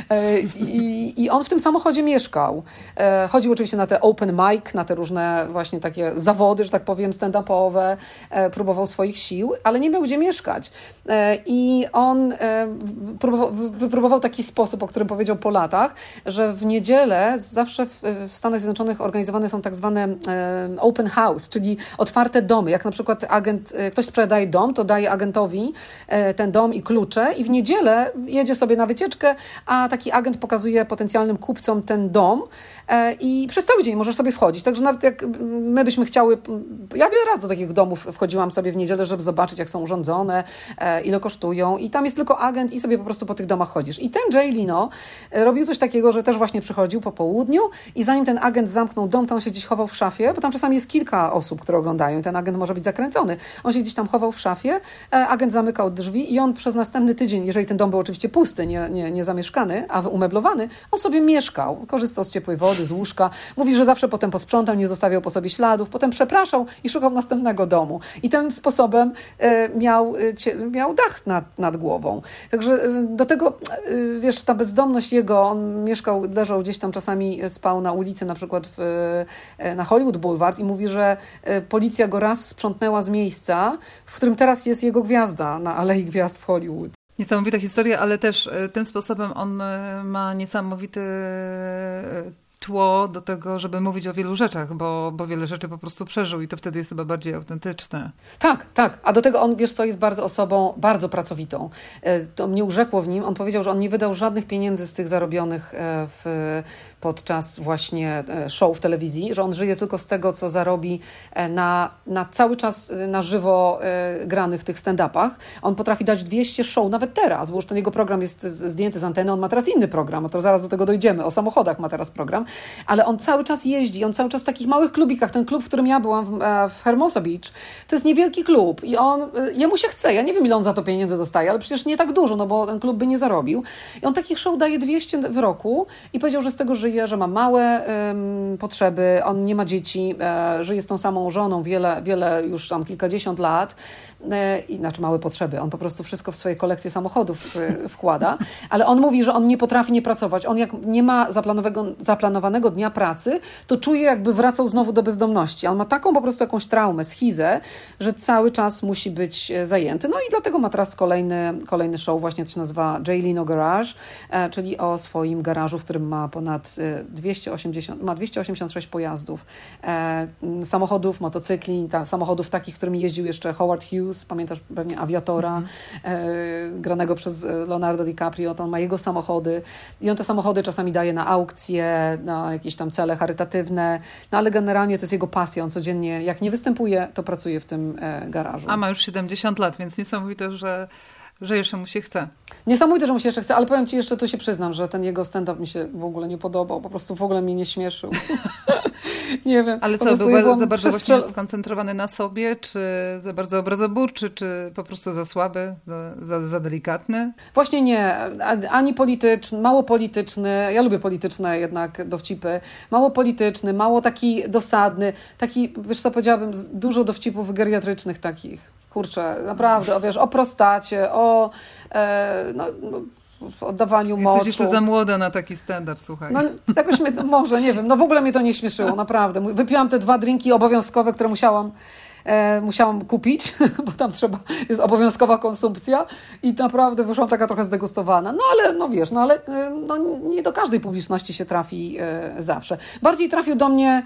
E, I, i on w tym samochodzie mieszkał. E, chodził oczywiście na te open mic, na te różne właśnie takie zawody, że tak powiem, stand-upowe, próbował swoich sił, ale nie miał gdzie mieszkać. I on wypróbował taki sposób, sposób, o którym powiedział po latach, że w niedzielę zawsze w, w Stanach Zjednoczonych organizowane są tak zwane e, open house, czyli otwarte domy. Jak na przykład agent, e, ktoś sprzedaje dom, to daje agentowi e, ten dom i klucze i w niedzielę jedzie sobie na wycieczkę, a taki agent pokazuje potencjalnym kupcom ten dom i przez cały dzień możesz sobie wchodzić. Także nawet jak my byśmy chciały, ja wiele razy do takich domów wchodziłam sobie w niedzielę, żeby zobaczyć, jak są urządzone, e, ile kosztują i tam jest tylko agent i sobie po prostu po tych domach chodzisz. I ten Jay Lino e, robił coś takiego, że też właśnie przychodził po południu i zanim ten agent zamknął dom, to on się gdzieś chował w szafie, bo tam czasami jest kilka osób, które oglądają i ten agent może być zakręcony. On się gdzieś tam chował w szafie, agent zamykał drzwi i on przez następny tydzień, jeżeli ten dom był oczywiście pusty, nie, nie, nie zamieszkany, a umeblowany, on sobie mieszkał, korzystał z ciepłej wody, z łóżka. Mówi, że zawsze potem posprzątał, nie zostawiał po sobie śladów, potem przepraszał i szukał następnego domu. I tym sposobem e, miał, e, miał dach nad, nad głową. Także e, do tego, wiesz, ta bezdomność jego, on mieszkał, leżał gdzieś tam czasami, spał na ulicy, na przykład w, na Hollywood Boulevard i mówi, że policja go raz sprzątnęła z miejsca, w którym teraz jest jego gwiazda na Alei Gwiazd w Hollywood. Niesamowita historia, ale też tym sposobem on ma niesamowity tło do tego, żeby mówić o wielu rzeczach, bo, bo wiele rzeczy po prostu przeżył i to wtedy jest chyba bardziej autentyczne. Tak, tak. A do tego on, wiesz co, jest bardzo osobą bardzo pracowitą. E, to mnie urzekło w nim. On powiedział, że on nie wydał żadnych pieniędzy z tych zarobionych e, w, podczas właśnie e, show w telewizji, że on żyje tylko z tego, co zarobi na, na cały czas na żywo granych tych stand-upach. On potrafi dać 200 show nawet teraz, bo już ten jego program jest zdjęty z anteny, on ma teraz inny program, to zaraz do tego dojdziemy. O samochodach ma teraz program ale on cały czas jeździ, on cały czas w takich małych klubikach, ten klub, w którym ja byłam w, e, w Beach, to jest niewielki klub i on, e, jemu się chce, ja nie wiem ile on za to pieniędzy dostaje, ale przecież nie tak dużo, no bo ten klub by nie zarobił i on takich show daje 200 w roku i powiedział, że z tego żyje, że ma małe potrzeby, on nie ma dzieci, e, żyje z tą samą żoną wiele, wiele już tam kilkadziesiąt lat, e, i znaczy małe potrzeby, on po prostu wszystko w swoje kolekcje samochodów e, wkłada, ale on mówi, że on nie potrafi nie pracować, on jak nie ma zaplanowanego, dnia pracy, to czuje jakby wracał znowu do bezdomności. On ma taką po prostu jakąś traumę, schizę, że cały czas musi być e, zajęty. No i dlatego ma teraz kolejny, kolejny show, właśnie to się nazywa Jay Lino Garage, e, czyli o swoim garażu, w którym ma ponad 280, e, ma 286 pojazdów, samochodów, motocykli, ta, samochodów takich, którymi jeździł jeszcze Howard Hughes, pamiętasz pewnie Aviatora, mm. granego przez Leonardo DiCaprio, to on ma jego samochody i on te samochody czasami daje na aukcje, na jakieś tam cele charytatywne, no ale generalnie to jest jego pasja. On codziennie, jak nie występuje, to pracuje w tym e, garażu. A ma już 70 lat, więc niesamowite, że że jeszcze mu się chce. Niesamowite, że mu się jeszcze chce, ale powiem Ci jeszcze, tu się przyznam, że ten jego stand-up mi się w ogóle nie podobał, po prostu w ogóle mnie nie śmieszył. nie wiem. Ale co, był ja za bardzo właśnie skoncentrowany na sobie, czy za bardzo obrazoburczy, czy po prostu za słaby, za, za, za delikatny? Właśnie nie. Ani polityczny, mało polityczny, ja lubię polityczne jednak dowcipy, mało polityczny, mało taki dosadny, taki, wiesz co powiedziałabym, dużo dowcipów geriatrycznych takich kurczę, naprawdę, o, wiesz, o prostacie, o e, no, oddawaniu Jesteś moczu. jeszcze za młoda na taki stand-up, słuchaj. No, jakoś mnie, może, nie wiem, no w ogóle mnie to nie śmieszyło, naprawdę. Wypiłam te dwa drinki obowiązkowe, które musiałam e, musiałam kupić, bo tam trzeba, jest obowiązkowa konsumpcja i naprawdę wyszłam taka trochę zdegustowana. No ale, no wiesz, no ale e, no, nie do każdej publiczności się trafi e, zawsze. Bardziej trafił do mnie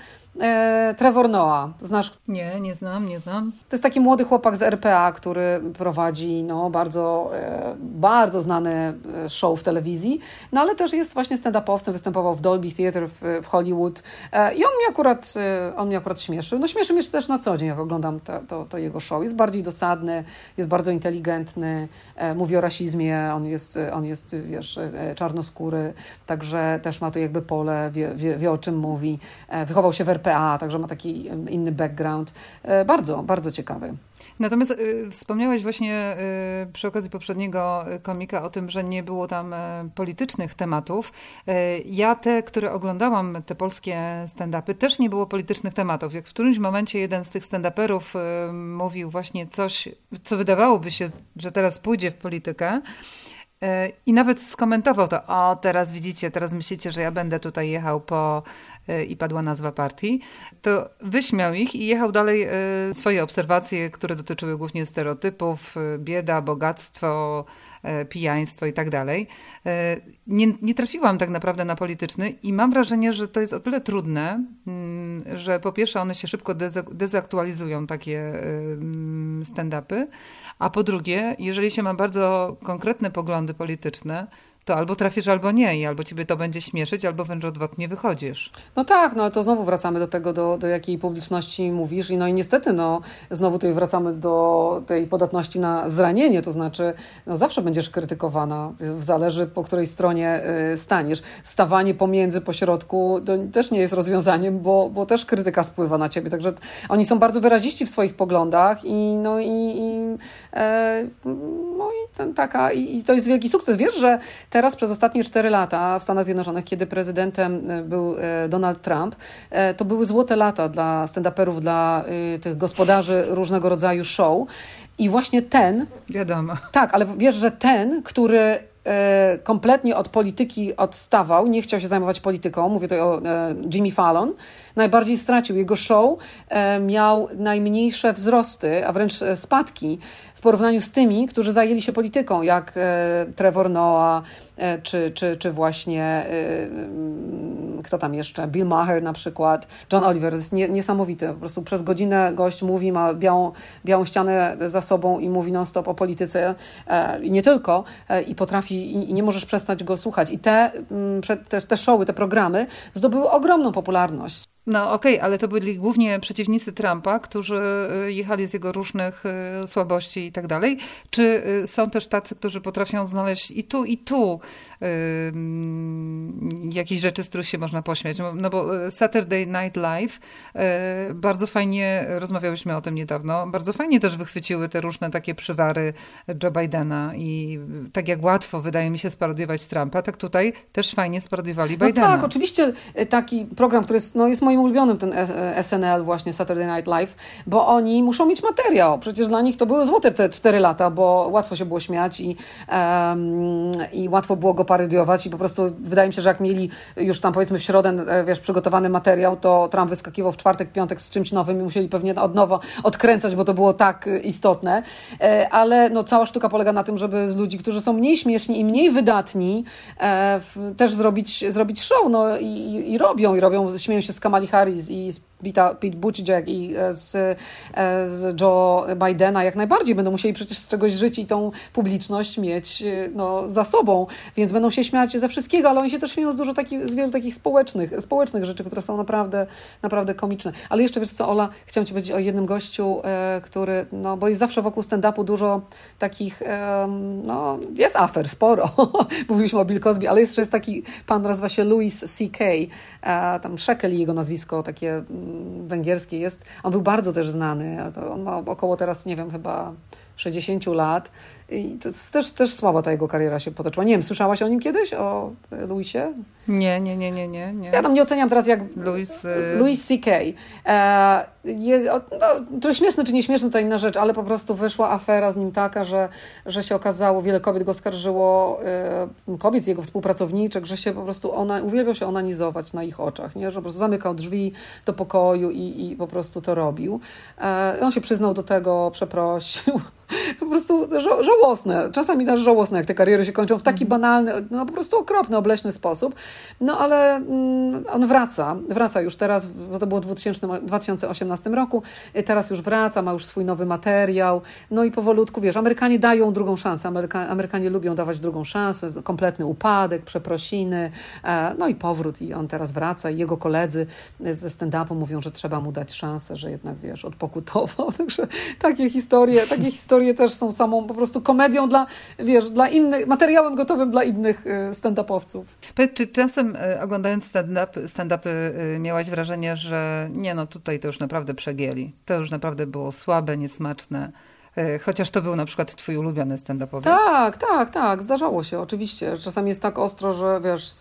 Trevor Noah, znasz? Nie, nie znam, nie znam. To jest taki młody chłopak z RPA, który prowadzi no, bardzo, e, bardzo znany e, show w telewizji, no ale też jest właśnie stand-upowcem, występował w Dolby Theatre w, w Hollywood i on mnie akurat, on mnie akurat śmieszy. No śmieszy mnie też na co dzień, jak oglądam to, to, to jego show. Jest bardziej dosadny, jest bardzo inteligentny, mówi o rasizmie, on jest, on jest wiesz, czarnoskóry, także też ma tu jakby pole, wie, wie, wie o czym mówi. Wychował się w RPA, także ma taki inny background. E, bardzo, bardzo ciekawy. Natomiast y, wspomniałeś właśnie y, przy okazji poprzedniego komika o tym, że nie było tam y, politycznych tematów. Y, ja te, które oglądałam, te polskie stand-upy, też nie było politycznych tematów. Jak w którymś momencie jeden z tych stand-uperów y, mówił właśnie coś, co wydawałoby się, że teraz pójdzie w politykę, y, i nawet skomentował to, o teraz widzicie, teraz myślicie, że ja będę tutaj jechał po i padła nazwa partii, to wyśmiał ich i jechał dalej swoje obserwacje, które dotyczyły głównie stereotypów, bieda, bogactwo, pijaństwo i tak dalej. Nie, nie trafiłam tak naprawdę na polityczny i mam wrażenie, że to jest o tyle trudne, mm, że po pierwsze one się szybko dezaktualizują, takie stand-upy, a po drugie, jeżeli się ma bardzo konkretne poglądy polityczne, to albo trafisz, albo nie. I albo ciebie to będzie śmieszyć, albo wręcz odwrotnie wychodzisz. No tak, no ale to znowu wracamy do tego, do, do jakiej publiczności mówisz. I no i niestety, no znowu tutaj wracamy do tej podatności na zranienie, to znaczy no zawsze będziesz krytykowana, zależy po której stronie y, staniesz. Stawanie pomiędzy, pośrodku to też nie jest rozwiązaniem, bo, bo też krytyka spływa na ciebie. Także oni są bardzo wyraziści w swoich poglądach i no i, i e, no i ten, taka, i, i to jest wielki sukces. Wiesz, że teraz przez ostatnie cztery lata w Stanach Zjednoczonych, kiedy prezydentem e, był e, Donald Trump, e, to były złote lata dla stand-uperów, dla tych gospodarzy różnego rodzaju show. I właśnie ten. Wiadomo. Tak, ale wiesz, że ten, który kompletnie od polityki odstawał, nie chciał się zajmować polityką, mówię tutaj o Jimmy Fallon, najbardziej stracił. Jego show miał najmniejsze wzrosty, a wręcz spadki w porównaniu z tymi, którzy zajęli się polityką, jak e, Trevor Noah, e, czy, czy, czy właśnie e, mm, kto tam jeszcze, Bill Maher na przykład, John Oliver, jest niesamowity. Po prostu przez godzinę gość mówi, ma białą, białą ścianę za sobą i mówi non-stop o polityce i nie tylko, i potrafi, i nie możesz przestać go słuchać. I te, mm, te, te showy, te programy zdobyły ogromną popularność. No okej, okay, ale to byli głównie przeciwnicy Trumpa, którzy y, jechali z jego różnych y, słabości i tak dalej. Czy y, są też tacy, którzy potrafią znaleźć i tu, i tu jakieś rzeczy, z których się można pośmiać. No, no bo e, Saturday Night Live, e, bardzo fajnie, rozmawiałyśmy o tym niedawno, bardzo fajnie też wychwyciły te różne takie przywary Joe Bidena i tak jak łatwo wydaje mi się sparodiować Trumpa, tak tutaj też fajnie sparodiowali no Bidena. No tak, oczywiście e, taki program, który jest, no jest moim ulubionym, ten SNL właśnie, Saturday Night Live, bo oni muszą mieć materiał. Przecież dla nich to były złote te cztery lata, bo łatwo się było śmiać i, um, i łatwo było go parodiować i po prostu wydaje mi się, że jak mieli już tam powiedzmy w środę e, wiesz, przygotowany materiał, to Trump wyskakiwał w czwartek, piątek z czymś nowym i musieli pewnie od nowa odkręcać, bo to było tak e, istotne. E, ale no, cała sztuka polega na tym, żeby z ludzi, którzy są mniej śmieszni i mniej wydatni, też zrobić, zrobić show. No i, i robią, i robią, śmieją się z Kamali Harris i z Pete, Pete Buttigieg i e, z, e, z Joe Bidena jak najbardziej będą musieli przecież z czegoś żyć i tą publiczność mieć e, no, za sobą, więc będą się śmiać ze wszystkiego, ale oni się też śmieją z dużo takich, z wielu takich społecznych, społecznych rzeczy, które są naprawdę, naprawdę komiczne. Ale jeszcze wiesz co, Ola, chciałam Ci powiedzieć o jednym gościu, który, no bo jest zawsze wokół stand-upu dużo takich, no jest afer, sporo. Mówiliśmy o Bill Cosby, ale jeszcze jest taki pan, nazywa się Louis C.K., tam Shekel jego nazwisko, takie węgierskie jest. On był bardzo też znany. On ma około teraz, nie wiem, chyba 60 lat. I to też, też słaba ta jego kariera się potoczyła. Nie wiem, słyszałaś o nim kiedyś, o Louisie? Nie, nie, nie, nie, nie. nie. Ja tam nie oceniam teraz jak Louis, y... Louis C.K. E, je, no, to śmieszne czy nieśmieszne to inna rzecz, ale po prostu wyszła afera z nim taka, że, że się okazało, wiele kobiet go skarżyło, e, kobiet, jego współpracowniczek, że się po prostu ona, uwielbiał się onanizować na ich oczach, nie? że po prostu zamykał drzwi do pokoju i, i po prostu to robił. E, on się przyznał do tego, przeprosił po prostu żo żałosne. Czasami też żałosne, jak te kariery się kończą w taki mhm. banalny, no po prostu okropny, obleśny sposób. No ale mm, on wraca, wraca już teraz, bo to było w 2018 roku, teraz już wraca, ma już swój nowy materiał, no i powolutku, wiesz, Amerykanie dają drugą szansę, Ameryka Amerykanie lubią dawać drugą szansę, kompletny upadek, przeprosiny, e, no i powrót. I on teraz wraca. I jego koledzy ze stand-upu mówią, że trzeba mu dać szansę, że jednak, wiesz, odpokutował, także takie historie, takie historie historie też są samą po prostu komedią dla, wiesz, dla innych, materiałem gotowym dla innych y, stand-upowców. Czy czasem y, oglądając stand-up, stand-upy y, miałaś wrażenie, że nie no, tutaj to już naprawdę przegięli. To już naprawdę było słabe, niesmaczne. Chociaż to był na przykład twój ulubiony stand-upowiec. Tak, tak, tak. Zdarzało się oczywiście. Czasami jest tak ostro, że wiesz,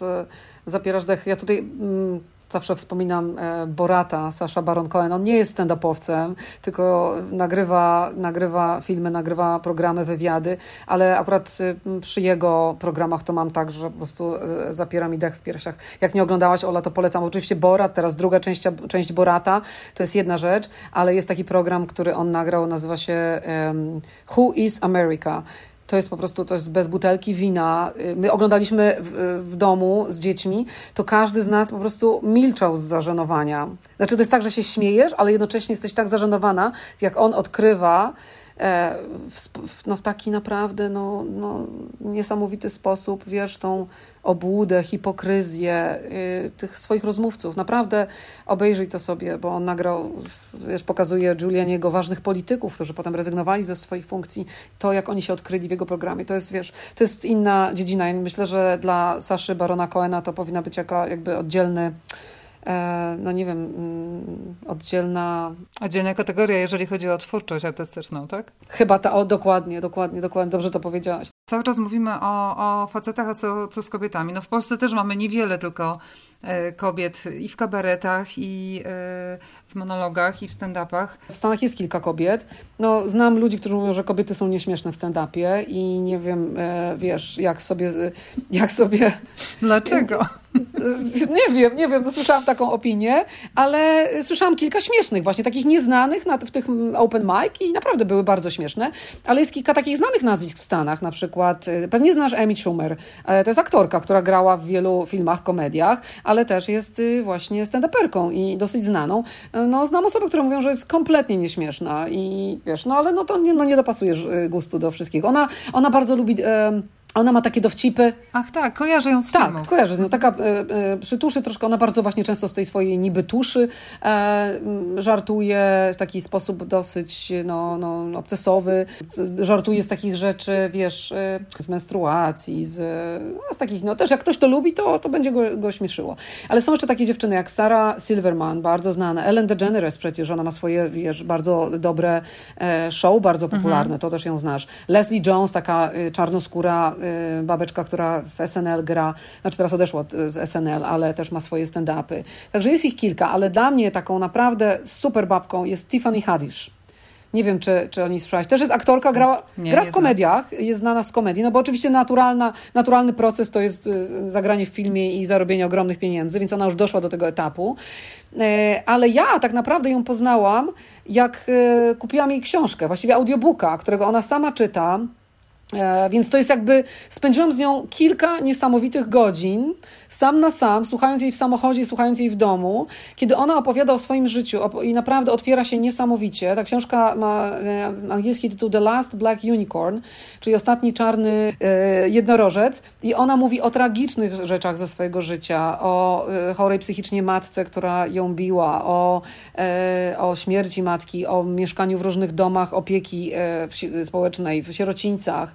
zapierasz dech. Ja tutaj... Mm, zawsze wspominam e, Borata, Sasha Baron Cohen. On nie jest stand-upowcem, tylko nagrywa, nagrywa filmy, nagrywa programy, wywiady, ale akurat y, przy jego programach to mam tak, że po prostu e, zapiera mi dech w piersiach. Jak nie oglądałaś Ola, to polecam. Oczywiście Borat, teraz druga część, część Borata, to jest jedna rzecz, ale jest taki program, który on nagrał, nazywa się um, Who is America? To jest po prostu, to jest bez butelki wina. My oglądaliśmy w, w, domu z dziećmi, to każdy z nas po prostu milczał z zażenowania. Znaczy to jest tak, że się śmiejesz, ale jednocześnie jesteś tak zażenowana, jak on odkrywa w, no, w taki naprawdę no, no, niesamowity sposób, wiesz, tą obłudę, hipokryzję y, tych swoich rozmówców. Naprawdę obejrzyj to sobie, bo on nagrał, wiesz, pokazuje Julianiego ważnych polityków, którzy potem rezygnowali ze swoich funkcji, to jak oni się odkryli w jego programie. To jest, wiesz, to jest inna dziedzina. Myślę, że dla Saszy Barona Coena to powinna być jaka, jakby oddzielny E, no nie wiem, mm, oddzielna... Oddzielna kategoria, jeżeli chodzi o twórczość artystyczną, tak? Chyba ta, o, dokładnie, dokładnie, dokładnie, dobrze to powiedziałaś. Cały czas mówimy o, o facetach, a co, co z kobietami. No w Polsce też mamy niewiele tylko e, kobiet i w kabaretach, i e, w monologach, i w stand-upach. W Stanach jest kilka kobiet. No, znam ludzi, którzy mówią, że kobiety są nieśmieszne w stand-upie i nie wiem, wiesz, jak sobie... Jak sobie... Dlaczego? Nie wiem, nie wiem, słyszałam taką opinię, ale słyszałam kilka śmiesznych, właśnie takich nieznanych na, w tych open mic i naprawdę były bardzo śmieszne, ale jest kilka takich znanych nazwisk w Stanach, na przykład, y, pewnie znasz Amy Schumer, e, to jest aktorka, która grała w wielu filmach, komediach, ale też jest właśnie stand-uperką i dosyć znaną. No, znam osoby, które mówią, że jest kompletnie nieśmieszna i wiesz, no ale no to nie, no, nie dopasujesz y, gustu do wszystkiego. Ona, ona bardzo lubi... Ona ma takie dowcipy. Ach tak, kojarzę ją z Tak, filmów. kojarzę z nią. Taka e, e, przy tuszy troszkę, ona bardzo właśnie często z tej swojej niby tuszy e, żartuje w taki sposób dosyć no, no, obcesowy. Żartuje z takich rzeczy, wiesz, e, z menstruacji, z, no, z takich, no też jak ktoś to lubi, to, to będzie go, go śmieszyło. Ale są jeszcze takie dziewczyny jak Sarah Silverman, bardzo znana, Ellen DeGeneres przecież, ona ma swoje, wiesz, bardzo dobre e, show, bardzo popularne, mhm. to też ją znasz. Leslie Jones, taka czarnoskóra Y, babeczka, która w SNL gra, znaczy teraz odeszła z SNL, ale też ma swoje stand-upy. Także jest ich kilka, ale dla mnie taką naprawdę super babką jest Tiffany Haddish. Nie wiem, czy, czy o niej słyszałaś. Też jest aktorka, gra, nie, gra w komediach, jest znana z komedii, no bo oczywiście naturalna, naturalny proces to jest y, zagranie w filmie i zarobienie ogromnych pieniędzy, więc ona już doszła do tego etapu. Ale ja tak naprawdę ją poznałam, jak kupiłam jej książkę, właściwie audiobooka, którego ona sama czyta więc to jest jakby, spędziłam z nią kilka niesamowitych godzin, sam na sam, słuchając jej w samochodzie, słuchając jej w domu, kiedy ona opowiada o swoim życiu i naprawdę otwiera się niesamowicie. Ta książka ma e, angielski tytuł The Last Black Unicorn, czyli ostatni czarny e, jednorożec. I ona mówi o tragicznych rzeczach ze swojego życia, o chorej psychicznie matce, która ją biła, o, o śmierci matki, o mieszkaniu w różnych domach opieki społecznej, w sierocińcach,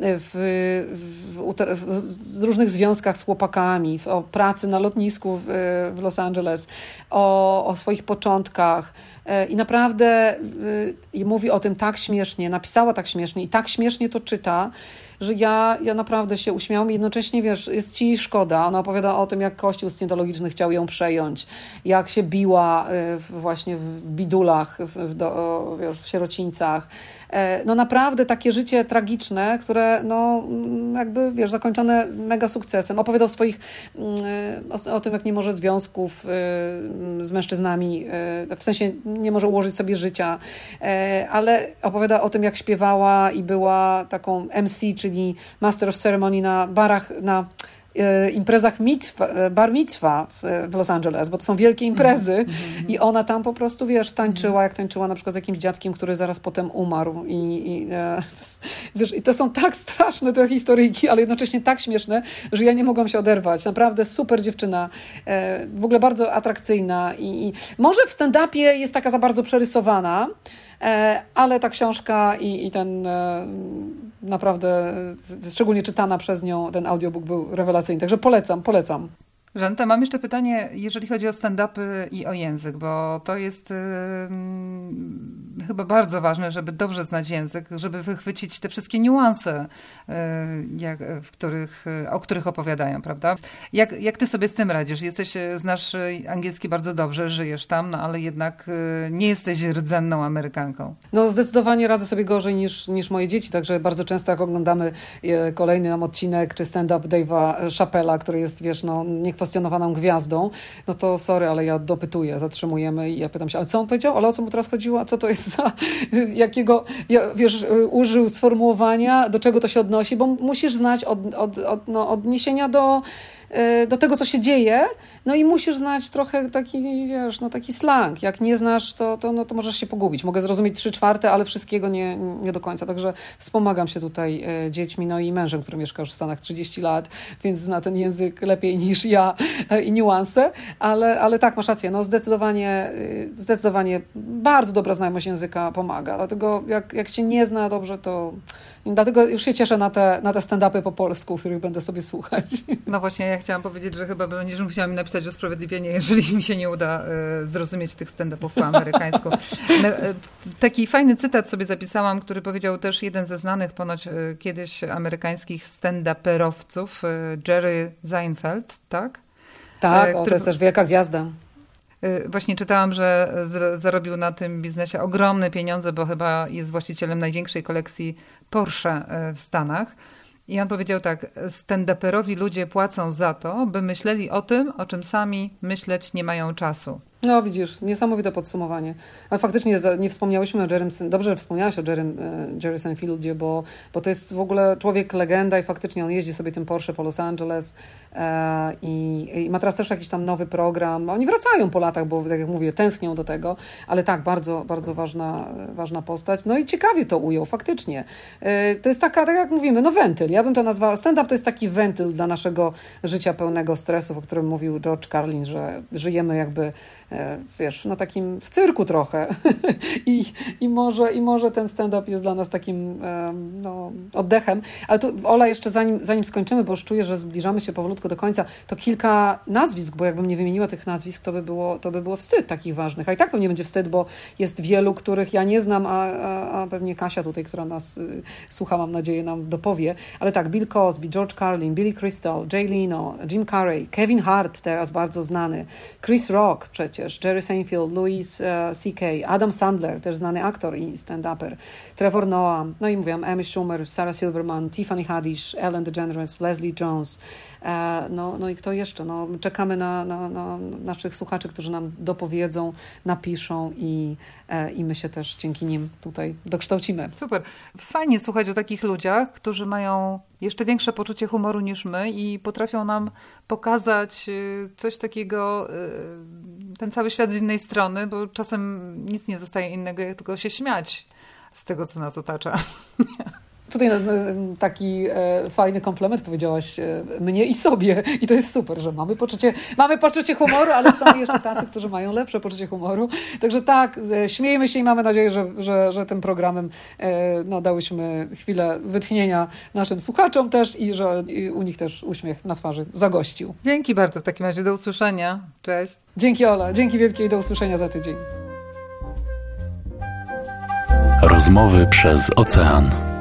w, w, w, w, różnych związkach z chłopakami, o pracy na lotnisku w, Los Angeles, o, o swoich początkach. E, I naprawdę y, mówi o tym tak śmiesznie, napisała tak śmiesznie i tak śmiesznie to czyta, że ja, ja naprawdę się uśmiałam. Jednocześnie, wiesz, jest ci szkoda. Ona opowiada o tym, jak Kościół scjentologiczny chciał ją przejąć, jak się biła y, właśnie w bidulach, w, w, do, wiesz, w sierocińcach. E, no naprawdę takie życie tragiczne, które no jakby, wiesz, zakończone mega sukcesem. Opowiadał swoich, mm, o, o tym, jak nie może związków y, z mężczyznami, w sensie nie może ułożyć sobie życia, e, ale opowiada o tym, jak śpiewała i była taką MC, czyli Master of Ceremony na barach, na imprezach mitzwa, e, bar mitzwa w, Los Angeles, bo to są wielkie imprezy mm -hmm. i ona tam po prostu, wiesz, tańczyła, jak tańczyła na przykład z jakimś dziadkiem, który zaraz potem umarł i, i e, to, wiesz, i to są tak straszne te historyjki, ale jednocześnie tak śmieszne, że ja nie mogłam się oderwać. Naprawdę super dziewczyna, e, w ogóle bardzo atrakcyjna i, i może w stand-upie jest taka za bardzo przerysowana, ale ta książka i, i ten e, naprawdę, szczególnie czytana przez nią, ten audiobook był rewelacyjny. Także polecam, polecam. Żanta, mam jeszcze pytanie, jeżeli chodzi o stand-upy i o język, bo to jest chyba bardzo ważne, żeby dobrze znać język, żeby wychwycić te wszystkie niuanse, y, jak, w których, o których opowiadają, prawda? Jak, jak ty sobie z tym radzisz? Jesteś, znasz angielski bardzo dobrze, żyjesz tam, no ale jednak nie jesteś rdzenną Amerykanką. No zdecydowanie radzę sobie gorzej niż, niż moje dzieci, także bardzo często jak oglądamy kolejny nam odcinek czy stand-up Dave'a Chappella, który jest, wiesz, no, niekwestionowaną gwiazdą, no to sorry, ale ja dopytuję, zatrzymujemy i ja pytam się, ale co on powiedział? Ale o co mu teraz chodziło? A co to jest za, jakiego, wiesz, użył sformułowania, do czego to się odnosi, bo musisz znać od, od, od, no, odniesienia do do tego, co się dzieje, no i musisz znać trochę taki, wiesz, no taki slang. Jak nie znasz, to, to, no, to możesz się pogubić. Mogę zrozumieć trzy czwarte, ale wszystkiego nie, nie do końca. Także wspomagam się tutaj y, dziećmi, no i mężem, który mieszka już w Stanach 30 lat, więc zna ten język lepiej niż ja y, i niuanse, ale, ale tak, masz rację, no zdecydowanie, zdecydowanie bardzo dobra znajomość języka pomaga, dlatego jak, jak cię nie zna dobrze, to Dlatego już się cieszę na te, na te stand-upy po polsku, których będę sobie słuchać. No właśnie, ja chciałam powiedzieć, że chyba będziesz musiała mi napisać usprawiedliwienie, jeżeli mi się nie uda y, zrozumieć tych stand-upów po amerykańsku. No, y, taki fajny cytat sobie zapisałam, który powiedział też jeden ze znanych ponoć y, kiedyś amerykańskich stand-uperowców, Jerry Seinfeld, tak? Tak, który... o, to jest też wielka gwiazda. Właśnie czytałam, że zarobił na tym biznesie ogromne pieniądze, bo chyba jest właścicielem największej kolekcji Porsche e, w Stanach. I on powiedział tak, stand-uperowi ludzie płacą za to, by myśleli o tym, o czym sami myśleć nie mają czasu. No widzisz, niesamowite podsumowanie. Ale faktycznie nie wspomniałyśmy o Jerrym, dobrze, że wspomniałaś o Jerrym, e, Jerry Seinfeldzie, bo, bo to jest w ogóle człowiek legenda i faktycznie on jeździ sobie tym Porsche po Los Angeles e, i, i, ma teraz też jakiś tam nowy program. Oni wracają po latach, bo tak jak mówię, tęsknią do tego, ale tak, bardzo, bardzo ważna, ważna postać. No i ciekawie to ujął, faktycznie. E, to jest taka, tak jak mówimy, no wentyl. Ja bym to nazwała, stand-up to jest taki wentyl dla naszego życia pełnego stresów, o którym mówił George Carlin, że żyjemy jakby wiesz, no takim w cyrku trochę. I, i, może, I może ten stand-up jest dla nas takim no, oddechem. Ale tu, Ola, jeszcze zanim, zanim skończymy, bo już czuję, że zbliżamy się powolutku do końca, to kilka nazwisk, bo jakbym nie wymieniła tych nazwisk, to by było, to by było wstyd takich ważnych. A i tak pewnie będzie wstyd, bo jest wielu, których ja nie znam, a, a, a pewnie Kasia tutaj, która nas y, słucha, mam nadzieję, nam dopowie. Ale tak, Bill Cosby, George Carlin, Billy Crystal, Jay Leno, Jim Carrey, Kevin Hart, teraz bardzo znany, Chris Rock przecież, przecież, Jerry Seinfeld, Louis uh, C.K., Adam Sandler, też znany aktor i stand-uper, Trevor Noah, no i mówiłam, Amy Schumer, Sarah Silverman, Tiffany Haddish, Ellen DeGeneres, Leslie Jones, e, no, no i kto jeszcze? No, czekamy na, na, na naszych słuchaczy, którzy nam dopowiedzą, napiszą i, e, i my się też dzięki nim tutaj dokształcimy. Super. Fajnie słuchać o takich ludziach, którzy mają jeszcze większe poczucie humoru niż my i potrafią nam pokazać y, coś takiego, y, ten cały świat z innej strony, bo czasem nic nie zostaje innego, jak tylko się śmiać z tego, co nas otacza. Tutaj no, no, taki e, fajny komplement powiedziałaś e, mnie i sobie i to jest super, że mamy poczucie, mamy poczucie humoru, ale są jeszcze tacy, którzy mają lepsze poczucie humoru. Także tak, e, śmiejemy się i mamy nadzieję, że, że, że tym programem no, dałyśmy chwilę wytchnienia naszym słuchaczom też i że i u nich też uśmiech na twarzy zagościł. Dzięki bardzo w takim razie, do usłyszenia. Cześć. Dzięki Ola, dzięki wielkiej, do usłyszenia za tydzień. Rozmowy przez ocean.